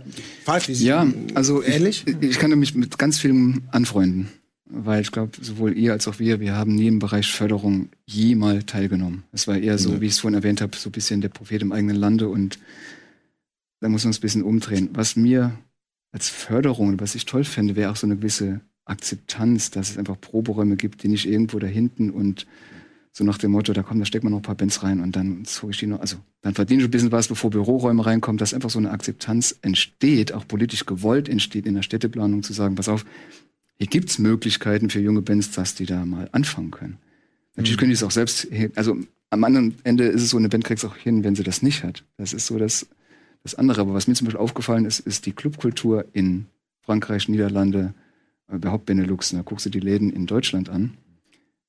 sie- Ja, also ähnlich. Ich, ich kann mich mit ganz vielen anfreunden, weil ich glaube, sowohl ihr als auch wir, wir haben nie im Bereich Förderung je mal teilgenommen. Es war eher so, Ja. wie ich es vorhin erwähnt habe, so ein bisschen der Prophet im eigenen Lande und da muss man es ein bisschen umdrehen. Was mir als Förderung, was ich toll fände, wäre auch so eine gewisse Akzeptanz, dass es einfach Proberäume gibt, die nicht irgendwo da hinten und so nach dem Motto, da kommt, da steckt man noch ein paar Bands rein und dann zog ich die noch, also dann verdiene ich ein bisschen was, bevor Büroräume reinkommen, dass einfach so eine Akzeptanz entsteht, auch politisch gewollt entsteht in der Städteplanung, zu sagen, pass auf, hier gibt's Möglichkeiten für junge Bands, dass die da mal anfangen können. Natürlich können die es auch selbst, also am anderen Ende ist es so, eine Band kriegt es auch hin, wenn sie das nicht hat. Das ist so das, das andere. Aber was mir zum Beispiel aufgefallen ist, ist die Clubkultur in Frankreich, Niederlande, äh, überhaupt Benelux. Da guckst du die Läden in Deutschland an.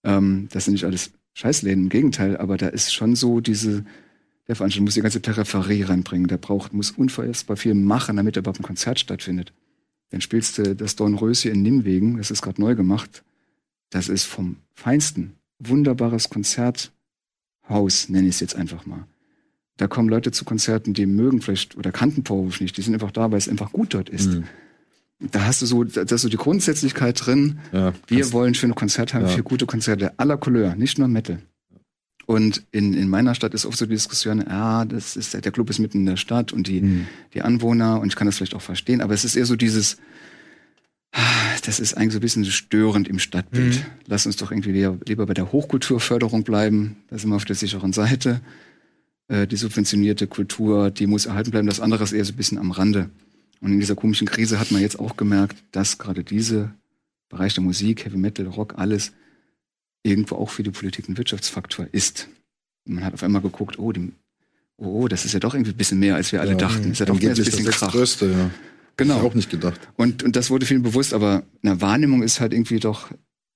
Ähm, das sind nicht alles Scheißläden, im Gegenteil, aber da ist schon so diese, der Veranstalter muss die ganze Peripherie reinbringen. Der braucht, muss unfassbar viel machen, damit überhaupt ein Konzert stattfindet. Dann spielst du das Dornröschen in Nimwegen, das ist gerade neu gemacht. Das ist vom Feinsten. Wunderbares Konzerthaus, nenne ich es jetzt einfach mal. Da kommen Leute zu Konzerten, die mögen vielleicht oder kannten Powerwolf nicht. Die sind einfach da, weil es einfach gut dort ist. Mhm. Da hast du so, da ist so die Grundsätzlichkeit drin. Ja, Wir wollen schöne Konzerte haben, Ja. für gute Konzerte aller Couleur, nicht nur Metal. Und in, in meiner Stadt ist oft so die Diskussion, ja, das ist, der Club ist mitten in der Stadt und die, Mhm. die Anwohner, und ich kann das vielleicht auch verstehen, aber es ist eher so dieses, ah, das ist eigentlich so ein bisschen störend im Stadtbild. Mhm. Lass uns doch irgendwie lieber, lieber bei der Hochkulturförderung bleiben, da sind wir auf der sicheren Seite. Äh, die subventionierte Kultur, die muss erhalten bleiben, das andere ist eher so ein bisschen am Rande. Und in dieser komischen Krise hat man jetzt auch gemerkt, dass gerade diese Bereich der Musik, Heavy Metal, Rock, alles irgendwo auch für die Politik ein Wirtschaftsfaktor ist. Und man hat auf einmal geguckt, oh, dem, oh, das ist ja doch irgendwie ein bisschen mehr, als wir alle Ja, dachten. Ist ja doch mehr als ein bisschen das Krach. Größte, ja. Genau. Auch nicht gedacht. Und, und das wurde vielen bewusst, aber in der Wahrnehmung ist halt irgendwie doch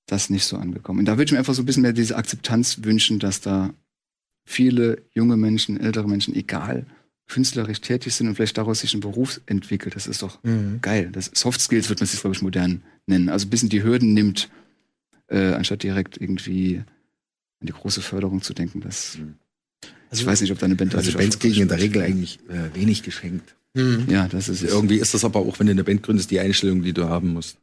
das nicht so angekommen. Und da würde ich mir einfach so ein bisschen mehr diese Akzeptanz wünschen, dass da viele junge Menschen, ältere Menschen, egal, künstlerisch tätig sind und vielleicht daraus sich ein Beruf entwickelt. Das ist doch Mhm. geil. Das Soft Skills wird man sich, glaube ich, modern nennen. Also ein bisschen die Hürden nimmt, äh, anstatt direkt irgendwie an die große Förderung zu denken. Das, ich weiß nicht, ob deine Band Also Bands kriegen in der Regel eigentlich äh, wenig geschenkt. Mhm. Ja, das ist es. Irgendwie ist das aber auch, wenn du eine Band gründest, die Einstellung, die du haben musst.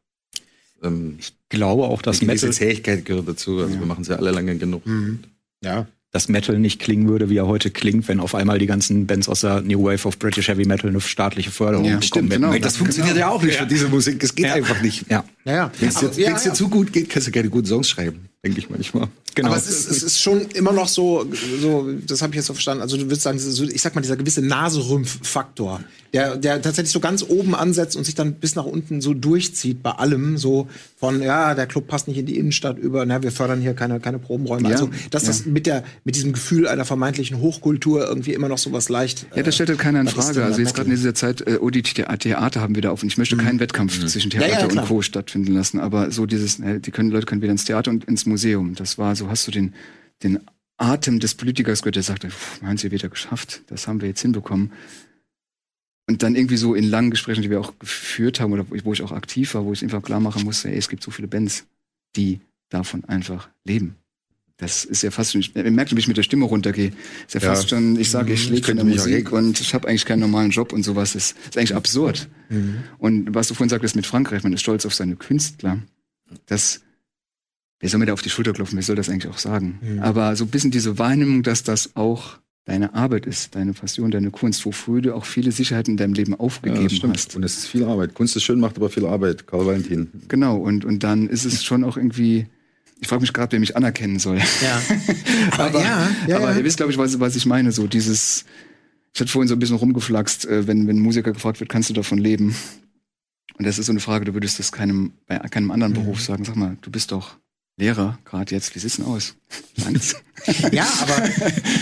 Ähm, Ich glaube auch, dass Metal, Zähigkeit gehört dazu. Also Ja. wir machen es ja alle lange genug. Mhm. Ja. Dass Metal nicht klingen würde, wie er heute klingt, wenn auf einmal die ganzen Bands aus der New Wave of British Heavy Metal eine staatliche Förderung Ja, bekommen stimmt, genau. Das funktioniert ja auch nicht für diese Musik. Das geht Ja. einfach nicht. Ja, Ja, ja. Wenn es dir, ja, ja. zu gut geht, kannst du keine guten Songs schreiben, denke ich manchmal. genau. Aber es ist, es ist schon immer noch so, so das habe ich jetzt so verstanden. Also du würdest sagen, so, ich sag mal, dieser gewisse Naserümpf-Faktor, der, der tatsächlich so ganz oben ansetzt und sich dann bis nach unten so durchzieht bei allem. So von, ja, der Club passt nicht in die Innenstadt über, na, wir fördern hier keine, keine Probenräume. Ja, also, dass das mit, der, mit diesem Gefühl einer vermeintlichen Hochkultur irgendwie immer noch so was leicht. Ja, das stellt halt keiner in ist Frage. Also da jetzt gerade in dieser Zeit, äh, oh, die The- Theater haben wieder auf und ich möchte keinen Wettkampf zwischen Ja, ja, Theater und Co. stattfinden lassen. Aber so dieses, äh, die können, Leute können wieder ins Theater und ins Museum. Das war so, hast du den, den Atem des Politikers gehört, der sagte, "Pff, haben sie wieder geschafft, das haben wir jetzt hinbekommen. und dann irgendwie so in langen Gesprächen, die wir auch geführt haben oder wo ich auch aktiv war, wo ich einfach klar machen musste, ey, es gibt so viele Bands, die davon einfach leben. Das ist ja fast schon, ich merke, wie ich mit der Stimme runtergehe. Ist ja, Ja. fast schon, ich sage, ich Mhm. schläge Könnte der Musik und ich habe eigentlich keinen normalen Job und sowas. Das ist eigentlich absurd. Und was du vorhin sagtest mit Frankreich, man ist stolz auf seine Künstler. Das, wer soll mir da auf die Schulter klopfen? Wer soll das eigentlich auch sagen? Aber so ein bisschen diese Wahrnehmung, dass das auch deine Arbeit ist, deine Passion, deine Kunst, wofür du auch viele Sicherheiten in deinem Leben Ja, aufgegeben stimmt. hast. Und es ist viel Arbeit. Kunst ist schön, macht aber viel Arbeit. Karl Valentin. Genau, und, und dann ist es schon auch irgendwie, ich frage mich gerade, wer mich anerkennen soll. Ja. aber ja, ja, aber ja. ihr wisst, glaube ich, was, was ich meine. So dieses, ich hatte vorhin so ein bisschen rumgeflaxt, äh, wenn, wenn ein Musiker gefragt wird, kannst du davon leben? Und das ist so eine Frage, du würdest das keinem, bei keinem anderen Mhm. Beruf sagen. Sag mal, du bist doch Lehrer gerade jetzt, wie sieht's denn aus? Ja, aber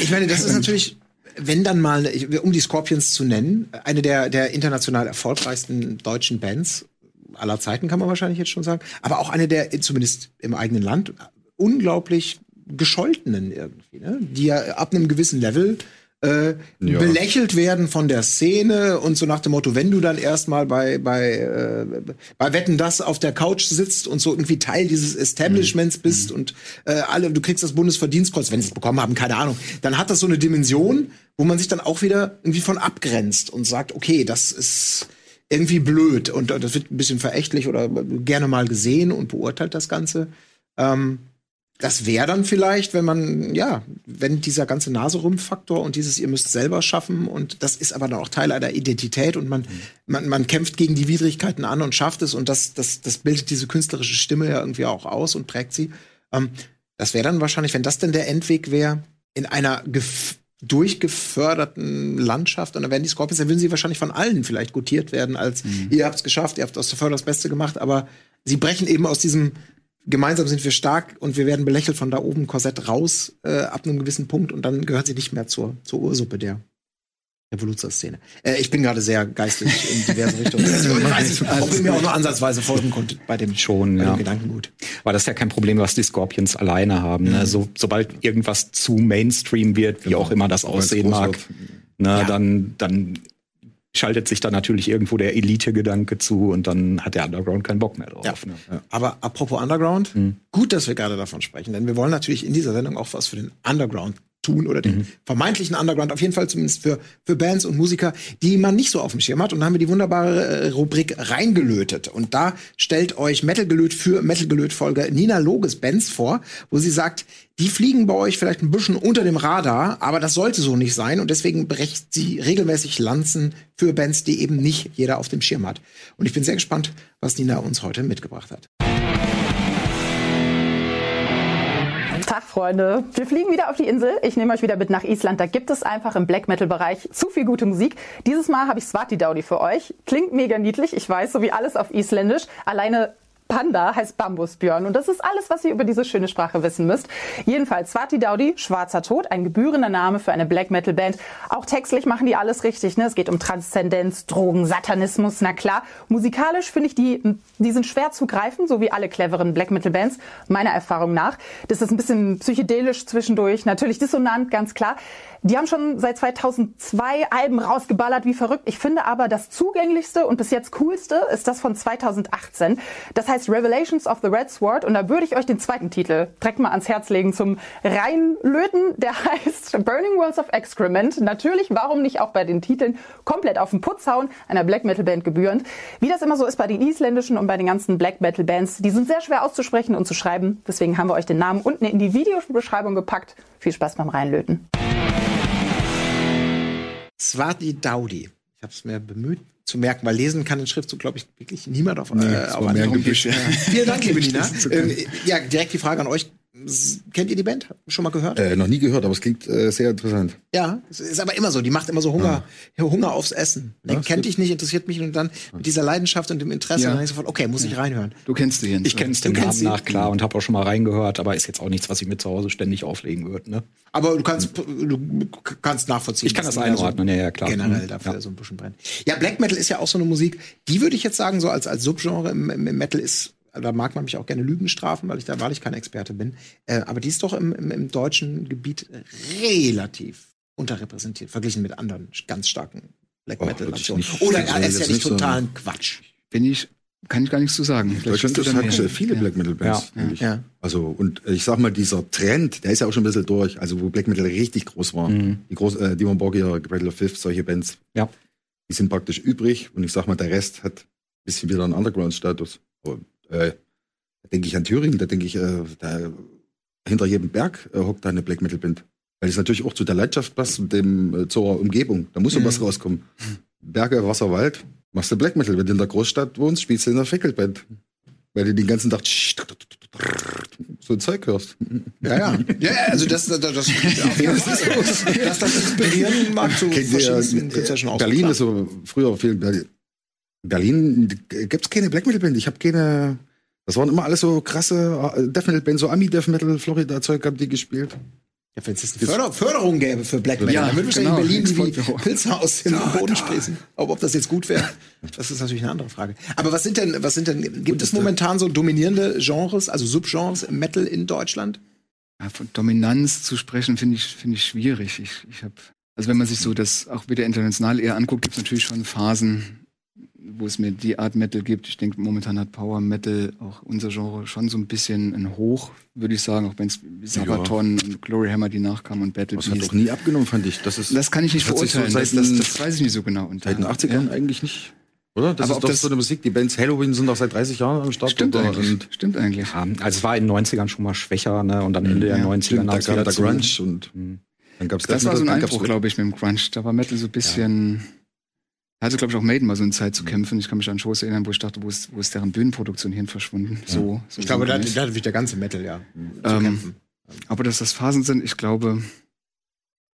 ich meine, das ist natürlich, wenn dann mal, um die Scorpions zu nennen, eine der, der international erfolgreichsten deutschen Bands aller Zeiten, kann man wahrscheinlich jetzt schon sagen, aber auch eine der, zumindest im eigenen Land, unglaublich gescholtenen irgendwie, ne? die ja ab einem gewissen Level äh, Ja. belächelt werden von der Szene und so nach dem Motto, wenn du dann erstmal bei bei äh, bei Wetten das auf der Couch sitzt und so irgendwie Teil dieses Establishments bist und äh, alle du kriegst das Bundesverdienstkreuz, wenn sie es bekommen haben, keine Ahnung, dann hat das so eine Dimension, wo man sich dann auch wieder irgendwie von abgrenzt und sagt, okay, das ist irgendwie blöd und das wird ein bisschen verächtlich oder gerne mal gesehen und beurteilt das Ganze. Ähm, das wäre dann vielleicht, wenn man, ja, wenn dieser ganze Naserümpf-Faktor und dieses, ihr müsst selber schaffen und das ist aber dann auch Teil einer Identität und man, man, man kämpft gegen die Widrigkeiten an und schafft es und das, das, das bildet diese künstlerische Stimme ja irgendwie auch aus und prägt sie. Ähm, das wäre dann wahrscheinlich, wenn das denn der Endweg wäre, in einer gef durchgeförderten Landschaft und dann werden die Scorpions, dann würden sie wahrscheinlich von allen vielleicht gutiert werden als ihr habt's geschafft, ihr habt aus der Förder das Beste gemacht, aber sie brechen eben aus diesem gemeinsam sind wir stark und wir werden belächelt von da oben Korsett raus äh, ab einem gewissen Punkt und dann gehört sie nicht mehr zur, zur Ursuppe der Revolutionsszene. Äh, ich bin gerade sehr geistig in diverse Richtungen. Also, ich weiß nicht, ob ihr mir auch nur ansatzweise folgen konntet bei dem, Schon, bei ja. dem Gedankengut. Aber das ist ja kein Problem, was die Scorpions alleine haben. Mhm. Ne? So, sobald irgendwas zu Mainstream wird, wie auch immer das aussehen mag, wird. ne, Ja. dann, dann schaltet sich da natürlich irgendwo der Elite-Gedanke zu und dann hat der Underground keinen Bock mehr drauf. Ja. Ne? Aber apropos Underground, gut, dass wir gerade davon sprechen, denn wir wollen natürlich in dieser Sendung auch was für den Underground tun oder den vermeintlichen Underground, auf jeden Fall zumindest für, für Bands und Musiker, die man nicht so auf dem Schirm hat. Und da haben wir die wunderbare äh, Rubrik reingelötet. Und da stellt euch Metal Gelöt für Metal Gelöt Folge Nina Loges Bands vor, wo sie sagt, die fliegen bei euch vielleicht ein bisschen unter dem Radar, aber das sollte so nicht sein. Und deswegen brecht sie regelmäßig Lanzen für Bands, die eben nicht jeder auf dem Schirm hat. Und ich bin sehr gespannt, was Nina uns heute mitgebracht hat. Freunde. Wir fliegen wieder auf die Insel. Ich nehme euch wieder mit nach Island. Da gibt es einfach im Black Metal Bereich zu viel gute Musik. Dieses Mal habe ich Swati Daudi für euch. Klingt mega niedlich, ich weiß, so wie alles auf Isländisch. Alleine Panda heißt Bambusbjörn und das ist alles, was ihr über diese schöne Sprache wissen müsst. Jedenfalls Swati Daudi, Schwarzer Tod, ein gebührender Name für eine Black Metal Band. Auch textlich machen die alles richtig. Ne? Es geht um Transzendenz, Drogen, Satanismus, na klar. Musikalisch finde ich die, die sind schwer zu greifen, so wie alle cleveren Black Metal Bands, meiner Erfahrung nach. Das ist ein bisschen psychedelisch zwischendurch, natürlich dissonant, ganz klar. Die haben schon seit 2002 Alben rausgeballert, wie verrückt. Ich finde aber das zugänglichste und bis jetzt coolste ist das von 2018. Das heißt Revelations of the Red Sword und da würde ich euch den zweiten Titel direkt mal ans Herz legen zum Reinlöten. Der heißt Burning Worlds of Excrement. Natürlich, warum nicht auch bei den Titeln komplett auf den Putz hauen, einer Black Metal Band gebührend. Wie das immer so ist bei den isländischen und bei den ganzen Black Metal Bands, die sind sehr schwer auszusprechen und zu schreiben. Deswegen haben wir euch den Namen unten in die Videobeschreibung gepackt. Viel Spaß beim Reinlöten. Swati Daudi. Ich habe es mir bemüht zu merken, weil lesen kann den Schriftzug, glaube ich, wirklich niemand auf, äh, es auf ja. Vielen Dank, liebe Nina. Ähm, ja, direkt die Frage an euch. Kennt ihr die Band? Schon mal gehört? Äh, noch nie gehört, aber es klingt äh, sehr interessant. Ja, es ist aber immer so. Die macht immer so Hunger, Hunger aufs Essen. Ja, Ja, kennt dich nicht, interessiert mich und dann mit dieser Leidenschaft und dem Interesse, Ja. dann ich sofort, okay, muss ich reinhören. Du kennst Jens. Ich kenne es Du dem kennst Namen sie? nach, klar, und habe auch schon mal reingehört, aber ist jetzt auch nichts, was ich mir zu Hause ständig auflegen würde. Ne? Aber du kannst, du kannst nachvollziehen. Ich kann das einordnen, ja, ja, klar. Generell Mhm. dafür Ja. so ein bisschen brennt. Ja, Black Metal ist ja auch so eine Musik, die würde ich jetzt sagen, so als, als Subgenre im, im Metal ist, da mag man mich auch gerne Lügen strafen, weil ich da wahrlich kein Experte bin. Äh, aber die ist doch im, im, im deutschen Gebiet relativ unterrepräsentiert, verglichen mit anderen ganz starken Black Oh, Metal würde ich Nation. nicht- Oder er ist ja nicht totalen Quatsch. Bin ich, kann ich gar nichts zu sagen. Vielleicht Deutschland hat äh, viele ja. Black Metal Bands. Ja, ja. Also, und äh, ich sag mal, dieser Trend, der ist ja auch schon ein bisschen durch. Also, wo Black Metal richtig groß war. Mhm. Die groß, äh, Demon Borgir, Battle of Fifth, solche Bands. Ja. Die sind praktisch übrig. Und ich sag mal, der Rest hat ein bisschen wieder einen Underground-Status. Äh, da denke ich an Thüringen, da denke ich, äh, da, hinter jedem Berg äh, hockt da eine Black Metal Band. Weil es natürlich auch zu der Landschaft passt und dem, äh, zur Umgebung. Da muss Mhm. was rauskommen. Berge, Wasser, Wald. Machst du Black Metal. Wenn du in der Großstadt wohnst, spielst du in der Fackelband. Weil du den ganzen Tag so ein Zeug hörst. Ja, ja. Ja, also das, das, das, das, dass das inspirieren mag zu verschiedensten Berlin ist so früher viel. Berlin- Berlin gibt es keine Black Metal Band. Ich habe keine. Das waren immer alles so krasse äh, Death Metal Bands, so Ami Death Metal, Florida Zeug haben die gespielt. Ja, wenn es jetzt eine Förder Förderung gäbe für Black Metal, Ja, dann würde genau. in Berlin wie. Pilze aus dem Boden sprießen. Aber ob das jetzt gut wäre, das ist natürlich eine andere Frage. Aber was sind denn, was sind denn, gibt es momentan so dominierende Genres, also Subgenres im Metal in Deutschland? Ja, von Dominanz zu sprechen, finde ich, finde ich schwierig. Ich, ich habe, also wenn man sich so das auch wieder international eher anguckt, gibt es natürlich schon Phasen, wo es mir die Art Metal gibt. Ich denke, momentan hat Power Metal auch unser Genre schon so ein bisschen ein Hoch, würde ich sagen, auch wenn es Sabaton und Glory Hammer, die nachkamen und Battle Das hat auch nie abgenommen, fand ich. Das, ist, Das kann ich nicht das sich so das, das, das weiß ich nicht so genau. Und seit den da- 80ern ja. eigentlich nicht. Oder? Das Aber ist doch das- so eine Musik. Die Bands Halloween sind doch seit 30 Jahren am Start. Stimmt eigentlich. Und Stimmt eigentlich. Ja, also es war in den 90ern schon mal schwecher, ne? Und dann Ende der Ja, 90er stimmt, da zu. Grunge und Mhm. dann gab's Das Death war so ein Einbruch, glaube ich, mit dem Grunge. Da war Metal so ein bisschen. Hatte, glaube ich, auch Maiden mal so eine Zeit zu kämpfen. Ich kann mich an Shows erinnern, wo ich dachte, wo ist, wo ist deren Bühnenproduktion hin verschwunden? So, so Ich glaube, da, da hat der ganze Metal ja Ähm. Aber dass das Phasen sind, ich glaube,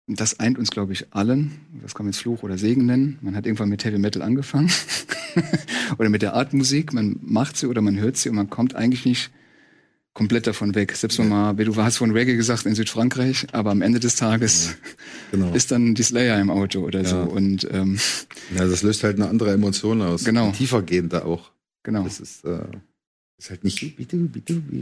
das eint uns, glaube ich, allen. Das kann man jetzt Fluch oder Segen nennen. Man hat irgendwann mit Heavy Metal angefangen. oder mit der Art Musik. Man macht sie oder man hört sie und man kommt eigentlich nicht komplett davon weg. Selbst wenn man, wie du hast von Reggae gesagt in Südfrankreich, aber am Ende des Tages Genau. ist dann die Slayer im Auto oder so. Ja. Und ähm, Ja, das löst halt eine andere Emotion aus. Genau. Eine Tiefergehende auch. genau, Das ist, äh, ist halt nicht bitte,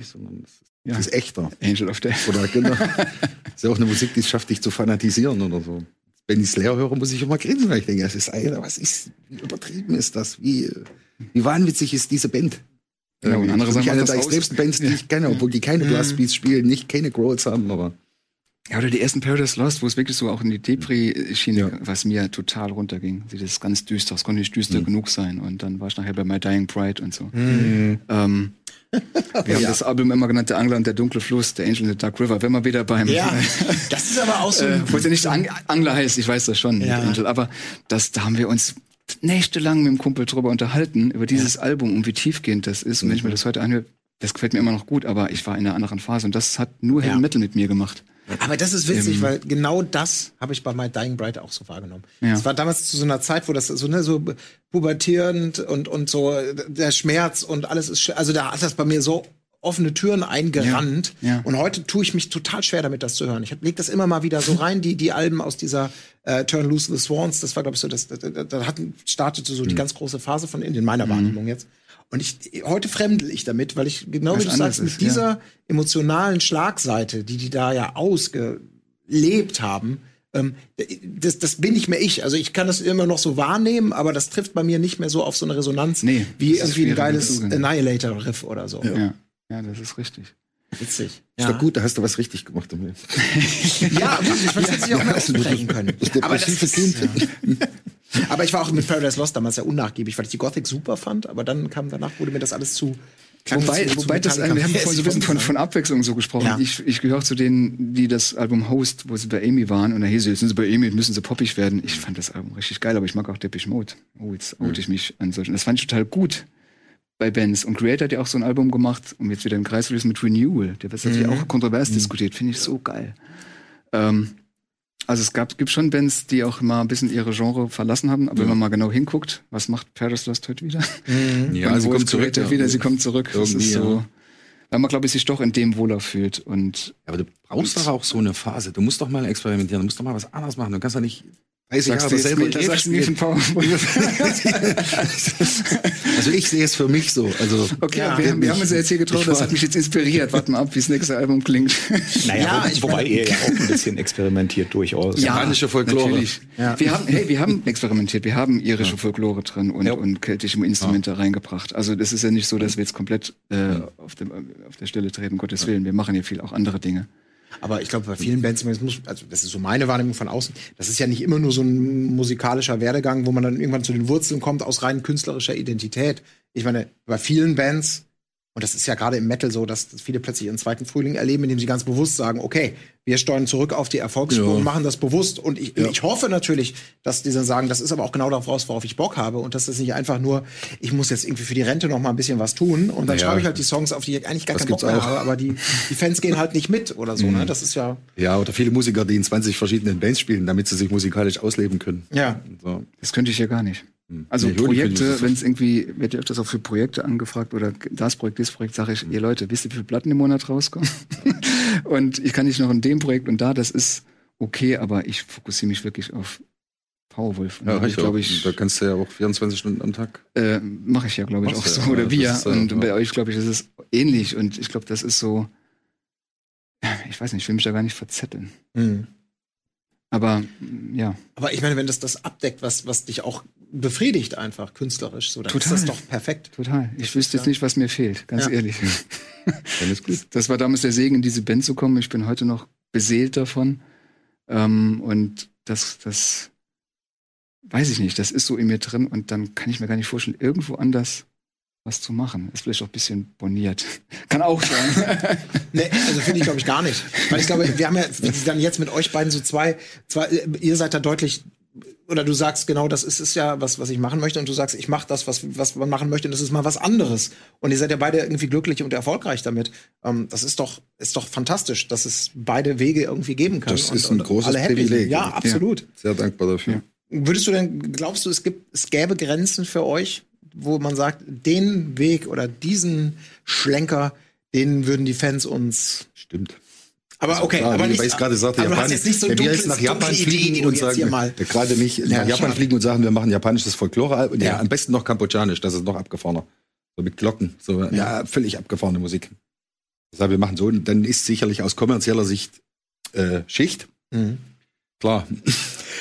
sondern es ist, Ja. ist echter. Angel of Death. Oder genau. ist ja auch eine Musik, die es schafft, dich zu fanatisieren oder so. Wenn ich Slayer höre, muss ich immer grinsen, weil ich denke, das ist, Alter, was ist, wie übertrieben ist das? Wie, wie wahnwitzig ist diese Band? Genau, und andere sagen, eine der extremsten Bands, die Ja. ich kenne, obwohl die keine Blastbeats spielen, nicht keine Growls haben, aber Ja, oder die ersten Paradise Lost, wo es wirklich so auch in die Depri-Schiene, was mir total runterging. Das ist ganz düster, es konnte nicht düster genug sein. Und dann war ich nachher bei My Dying Pride und so. Ähm, wir haben das Album immer genannt, der Angler und der dunkle Fluss, der Angel in the Dark River. Wenn wir wieder beim, Ja, das ist aber auch so. äh, wo es ja nicht Ang Angler heißt, ich weiß das schon, Ja. Angel, aber das, da haben wir uns nächtelang mit dem Kumpel drüber unterhalten, über dieses Album und wie tiefgehend das ist. Und wenn ich mir das heute anhöre, das gefällt mir immer noch gut, aber ich war in einer anderen Phase und das hat nur Heavy Ja. Metal mit mir gemacht. Aber das ist witzig, weil genau das habe ich bei My Dying Bride auch so wahrgenommen. Ja. Es war damals zu so einer Zeit, wo das so, ne, so pubertierend und, und so äh, der Schmerz und alles ist, also da hat das bei mir so offene Türen eingerannt. Ja, ja. Und heute tue ich mich total schwer damit, das zu hören. Ich leg das immer mal wieder so rein, die, die Alben aus dieser äh, Turn Loose the Swans, das war, glaube ich, so, das, da, hatten, startete Mhm. so die ganz große Phase von in, in meiner Wahrnehmung jetzt. Und ich, heute fremdel ich damit, weil ich, genau wie Was du anderes sagst, mit ist, ja. dieser emotionalen Schlagseite, die die da ja ausgelebt haben, ähm, das, das bin nicht mehr ich. Also ich kann das immer noch so wahrnehmen, aber das trifft bei mir nicht mehr so auf so eine Resonanz Nee, wie irgendwie ein geiles Annihilator-Riff oder so. Ja, ja das ist richtig. Witzig. ist doch gut, da hast du was richtig gemacht. damit. Ja, ich fand, das hätte ich auch mehr aussprechen können. Aber, das ist, aber ich war auch mit Paradise Lost damals ja unnachgiebig, weil ich die Gothic super fand, aber dann kam danach, wurde mir das alles zu. klang Wobei, zu- zu wobei das, wir haben vorhin so ein bisschen von, von Abwechslung so gesprochen. Ja. Ich, ich gehöre zu denen, die das Album Host, wo sie bei Amy waren, und da hieß es, jetzt sind sie bei Amy, müssen sie poppig werden. Ich fand das Album richtig geil, aber ich mag auch Depeche Mode. Oh, jetzt oute ich mich an solchen. Das fand ich total gut bei Bands. Und Creator hat ja auch so ein Album gemacht, um jetzt wieder im Kreis zu schließen, mit Renewal. Der wird natürlich auch kontrovers diskutiert. Finde ich so geil. Ähm, also es gab, gibt schon Bands, die auch mal ein bisschen ihre Genre verlassen haben, aber wenn man mal genau hinguckt, was macht Paradise Lost heute wieder? Ja, Und sie kommt zurück. Ja. wieder, sie kommt zurück. Das Irgendwie, ist so, ja. weil man, glaube ich, sich doch in dem wohler fühlt. Und Aber du brauchst doch auch so eine Phase. Du musst doch mal experimentieren, du musst doch mal was anderes machen. Du kannst doch nicht 30 Jahre Sagst du jetzt selber von Also ich sehe es für mich so. Also Okay, Ja, wir, haben- wir ich- haben uns ja jetzt hier getroffen, ich das hat mich jetzt inspiriert. Warte mal ab, wie das nächste Album klingt. Naja, Ja, ich wobei ihr ja auch ein bisschen experimentiert durchaus. Japanische Folklore. Natürlich. Wir haben, hey, wir haben experimentiert. Wir haben irische Folklore drin und, Ja. und keltische Instrumente reingebracht. Also das ist ja nicht so, dass wir jetzt komplett äh, auf, dem, auf der Stelle treten, Gottes Willen. Wir machen ja viel auch andere Dinge. Aber ich glaube, bei vielen Bands, muss, also das ist so meine Wahrnehmung von außen, das ist ja nicht immer nur so ein musikalischer Werdegang, wo man dann irgendwann zu den Wurzeln kommt aus rein künstlerischer Identität. Ich meine, bei vielen Bands, und das ist ja gerade im Metal so, dass viele plötzlich ihren zweiten Frühling erleben, indem sie ganz bewusst sagen, okay, wir steuern zurück auf die Erfolgsspur Ja. und machen das bewusst. Und ich, Ja. ich hoffe natürlich, dass die dann sagen, das ist aber auch genau daraus, worauf ich Bock habe. Und dass das nicht einfach nur, ich muss jetzt irgendwie für die Rente noch mal ein bisschen was tun. Und dann Naja. schreibe ich halt die Songs, auf die ich eigentlich gar Das keinen Bock mehr auch. habe. Aber die, die Fans gehen halt nicht mit oder so. Ne? Das ist ja. Ja, oder viele Musiker, die in 20 verschiedenen Bands spielen, damit sie sich musikalisch ausleben können. Ja. So. Das könnte ich ja gar nicht. Hm. Also Nee, Projekte, wenn es irgendwie, wird ja öfters auch für Projekte angefragt oder das Projekt, das Projekt, sage ich, ihr Leute, wisst ihr, wie viele Platten im Monat rauskommen? und ich kann nicht noch in dem Projekt und da, das ist okay, aber ich fokussiere mich wirklich auf Powerwolf. Ja, da ich glaube ich, Da kannst du ja auch 24 Stunden am Tag. äh, mache ich ja, glaube ich, auch Machst so. ja, Oder ja, wir. äh, und ja. bei euch, glaube ich, ist es ähnlich. Und ich glaube, das ist so, ich weiß nicht, ich will mich da gar nicht verzetteln. Hm. Aber ja, Aber ich meine, wenn das das abdeckt, was, was dich auch befriedigt einfach künstlerisch, so, dann Total. ist das doch perfekt. total. Ich wüsste jetzt nicht, was mir fehlt, ganz Ja. ehrlich. Dann ist gut. Das war damals der Segen, in diese Band zu kommen. Ich bin heute noch beseelt davon. Ähm, und das, das weiß ich nicht. Das ist so in mir drin und dann kann ich mir gar nicht vorstellen, irgendwo anders was zu machen. Ist vielleicht auch ein bisschen boniert. Kann auch sein. Nee, also finde ich, glaube ich, gar nicht. Weil ich glaube, wir haben ja dann jetzt mit euch beiden so zwei, zwei ihr seid da deutlich, oder du sagst genau, das ist es ja, was, was ich machen möchte, und du sagst, ich mache das, was, was man machen möchte, und das ist mal was anderes. Und ihr seid ja beide irgendwie glücklich und erfolgreich damit. Ähm, das ist doch, ist doch fantastisch, dass es beide Wege irgendwie geben kann. Das und, ist ein großes happy sind. Privileg. Ja, absolut. Sehr dankbar dafür. Würdest du denn, glaubst du, es gibt, es gäbe Grenzen für euch, wo man sagt, den Weg oder diesen Schlenker, den würden die Fans uns. Stimmt. Aber okay, Klar, aber nicht, weil ich gerade sagte, Japanisch, jetzt nicht so wenn wir jetzt nach Japan Idee, fliegen du und sagen, gerade nicht Ja, nach Japan schade. fliegen und sagen, wir machen japanisches Folklore und ja. Ja. am besten noch kambodschanisch, das ist noch abgefahrener. So mit Glocken, so ja, völlig abgefahrene Musik. Deshalb, wir machen so, dann ist sicherlich aus kommerzieller Sicht äh, Schicht, Mhm. klar.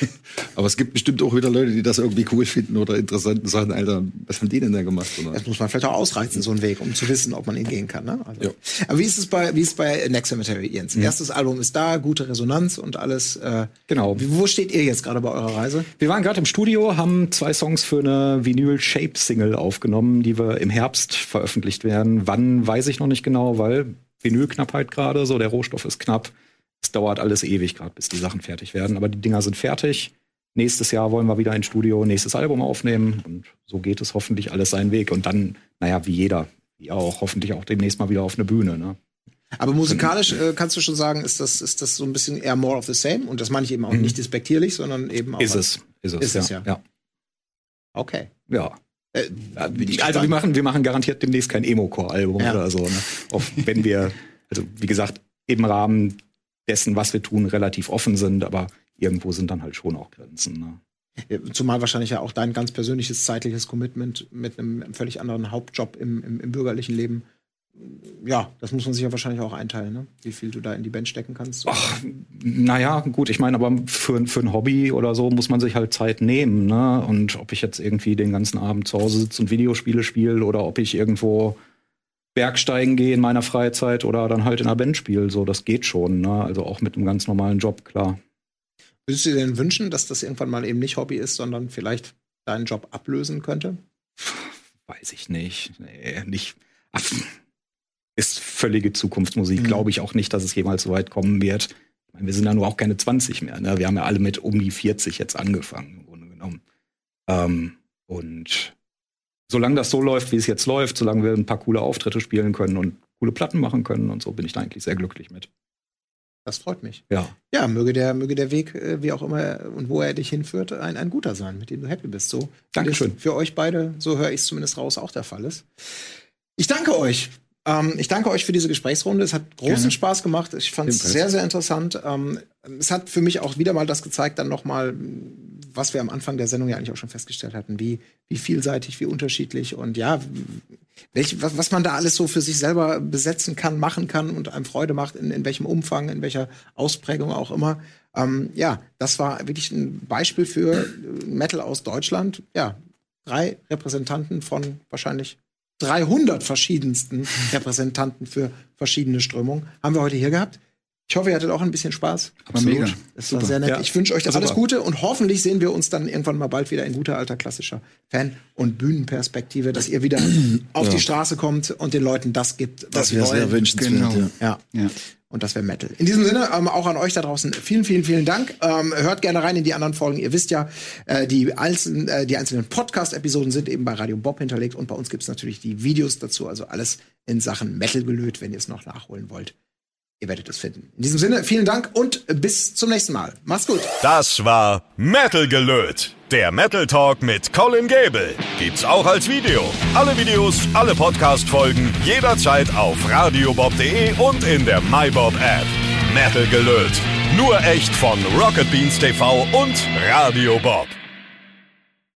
Aber es gibt bestimmt auch wieder Leute, die das irgendwie cool finden oder interessant und sagen, Alter, was haben die denn da gemacht? Oder? Das muss man vielleicht auch ausreizen, so einen Weg, um zu wissen, ob man ihn gehen kann. Ne? Also. Aber wie ist es bei, wie ist es bei Next Cemetery, Jens? Mhm. Erstes Album ist da, gute Resonanz und alles. Äh, Genau. wo steht ihr jetzt gerade bei eurer Reise? Wir waren gerade im Studio, haben zwei Songs für eine Vinyl-Shape-Single aufgenommen, die wir im Herbst veröffentlicht werden. Wann, weiß ich noch nicht genau, weil Vinylknappheit gerade, so der Rohstoff ist knapp. Es dauert alles ewig gerade, bis die Sachen fertig werden. Aber die Dinger sind fertig. Nächstes Jahr wollen wir wieder ins Studio, nächstes Album aufnehmen. Und so geht es hoffentlich alles seinen Weg. Und dann, naja, wie jeder, wie auch, hoffentlich auch demnächst mal wieder auf eine Bühne. Ne? Aber musikalisch äh, kannst du schon sagen, ist das, ist das so ein bisschen eher more of the same? Und das meine ich eben auch nicht despektierlich, sondern eben auch. Mhm. Ist es. Ist es, Ist ja. es, ja. ja. Okay. ja. Äh, also wir machen, wir machen garantiert demnächst kein Emo-Core-Album Ja. oder so. Ne? Auch wenn wir, also wie gesagt, im Rahmen dessen, was wir tun, relativ offen sind, aber irgendwo sind dann halt schon auch Grenzen. Ne? Zumal wahrscheinlich ja auch dein ganz persönliches zeitliches Commitment mit einem völlig anderen Hauptjob im, im, im bürgerlichen Leben. Ja, das muss man sich ja wahrscheinlich auch einteilen, ne? wie viel du da in die Band stecken kannst. Ach, naja, gut, ich meine, aber für, für ein Hobby oder so muss man sich halt Zeit nehmen. Ne? Und ob ich jetzt irgendwie den ganzen Abend zu Hause sitze und Videospiele spiele oder ob ich irgendwo Bergsteigen gehe in meiner Freizeit oder dann halt in einer Band spiele, so, das geht schon. Ne? Also auch mit einem ganz normalen Job, klar. Würdest du dir denn wünschen, dass das irgendwann mal eben nicht Hobby ist, sondern vielleicht deinen Job ablösen könnte? Weiß ich nicht. Nee, nicht. Ach, ist völlige Zukunftsmusik. Mhm. Glaube ich auch nicht, dass es jemals so weit kommen wird. Ich meine, wir sind ja nur auch keine 20 mehr. Ne? Wir haben ja alle mit um die 40 jetzt angefangen, im Grunde genommen. Ähm, und solange das so läuft, wie es jetzt läuft, solange wir ein paar coole Auftritte spielen können und coole Platten machen können und so, bin ich da eigentlich sehr glücklich mit. Das freut mich. Ja. Ja, möge der, möge der Weg, äh, wie auch immer und wo er dich hinführt, ein, ein guter sein, mit dem du happy bist. So, Dankeschön. Für euch beide, so höre ich es zumindest raus, auch der Fall ist. Ich danke euch. Ähm, ich danke euch für diese Gesprächsrunde. Es hat großen Gerne. Spaß gemacht. Ich fand es sehr, sehr interessant. Ähm, es hat für mich auch wieder mal das gezeigt, dann noch mal, was wir am Anfang der Sendung ja eigentlich auch schon festgestellt hatten, wie, wie vielseitig, wie unterschiedlich und ja, welch, was, was man da alles so für sich selber besetzen kann, machen kann und einem Freude macht, in, in welchem Umfang, in welcher Ausprägung auch immer. Ähm, ja, das war wirklich ein Beispiel für Metal aus Deutschland. Ja, drei Repräsentanten von wahrscheinlich 300 verschiedensten Repräsentanten für verschiedene Strömungen haben wir heute hier gehabt. Ich hoffe, ihr hattet auch ein bisschen Spaß. Absolut. Mega. Es war sehr nett. Ja. Ich wünsche euch Super. alles Gute und hoffentlich sehen wir uns dann irgendwann mal bald wieder in guter alter klassischer Fan- und Bühnenperspektive, dass ihr wieder auf die Straße kommt und den Leuten das gibt, was Das sie wäre sehr wollen. wünschenswert. Genau. Ja. Ja. Ja. Und das wäre Metal. In diesem Sinne, ähm, auch an euch da draußen, vielen, vielen, vielen Dank. Ähm, hört gerne rein in die anderen Folgen. Ihr wisst ja, äh, die, einzelnen, äh, die einzelnen Podcast-Episoden sind eben bei Radio Bob hinterlegt und bei uns gibt's natürlich die Videos dazu. Also alles in Sachen Metal gelöt, wenn ihr es noch nachholen wollt. Ihr werdet es finden. In diesem Sinne, vielen Dank und bis zum nächsten Mal. Macht's gut. Das war Metal gelöt. Der Metal Talk mit Colin Gable. Gibt's auch als Video. Alle Videos, alle Podcast-Folgen jederzeit auf radiobob.de und in der MyBob App. Metal gelöt. Nur echt von Rocket Beans TV und Radio Bob.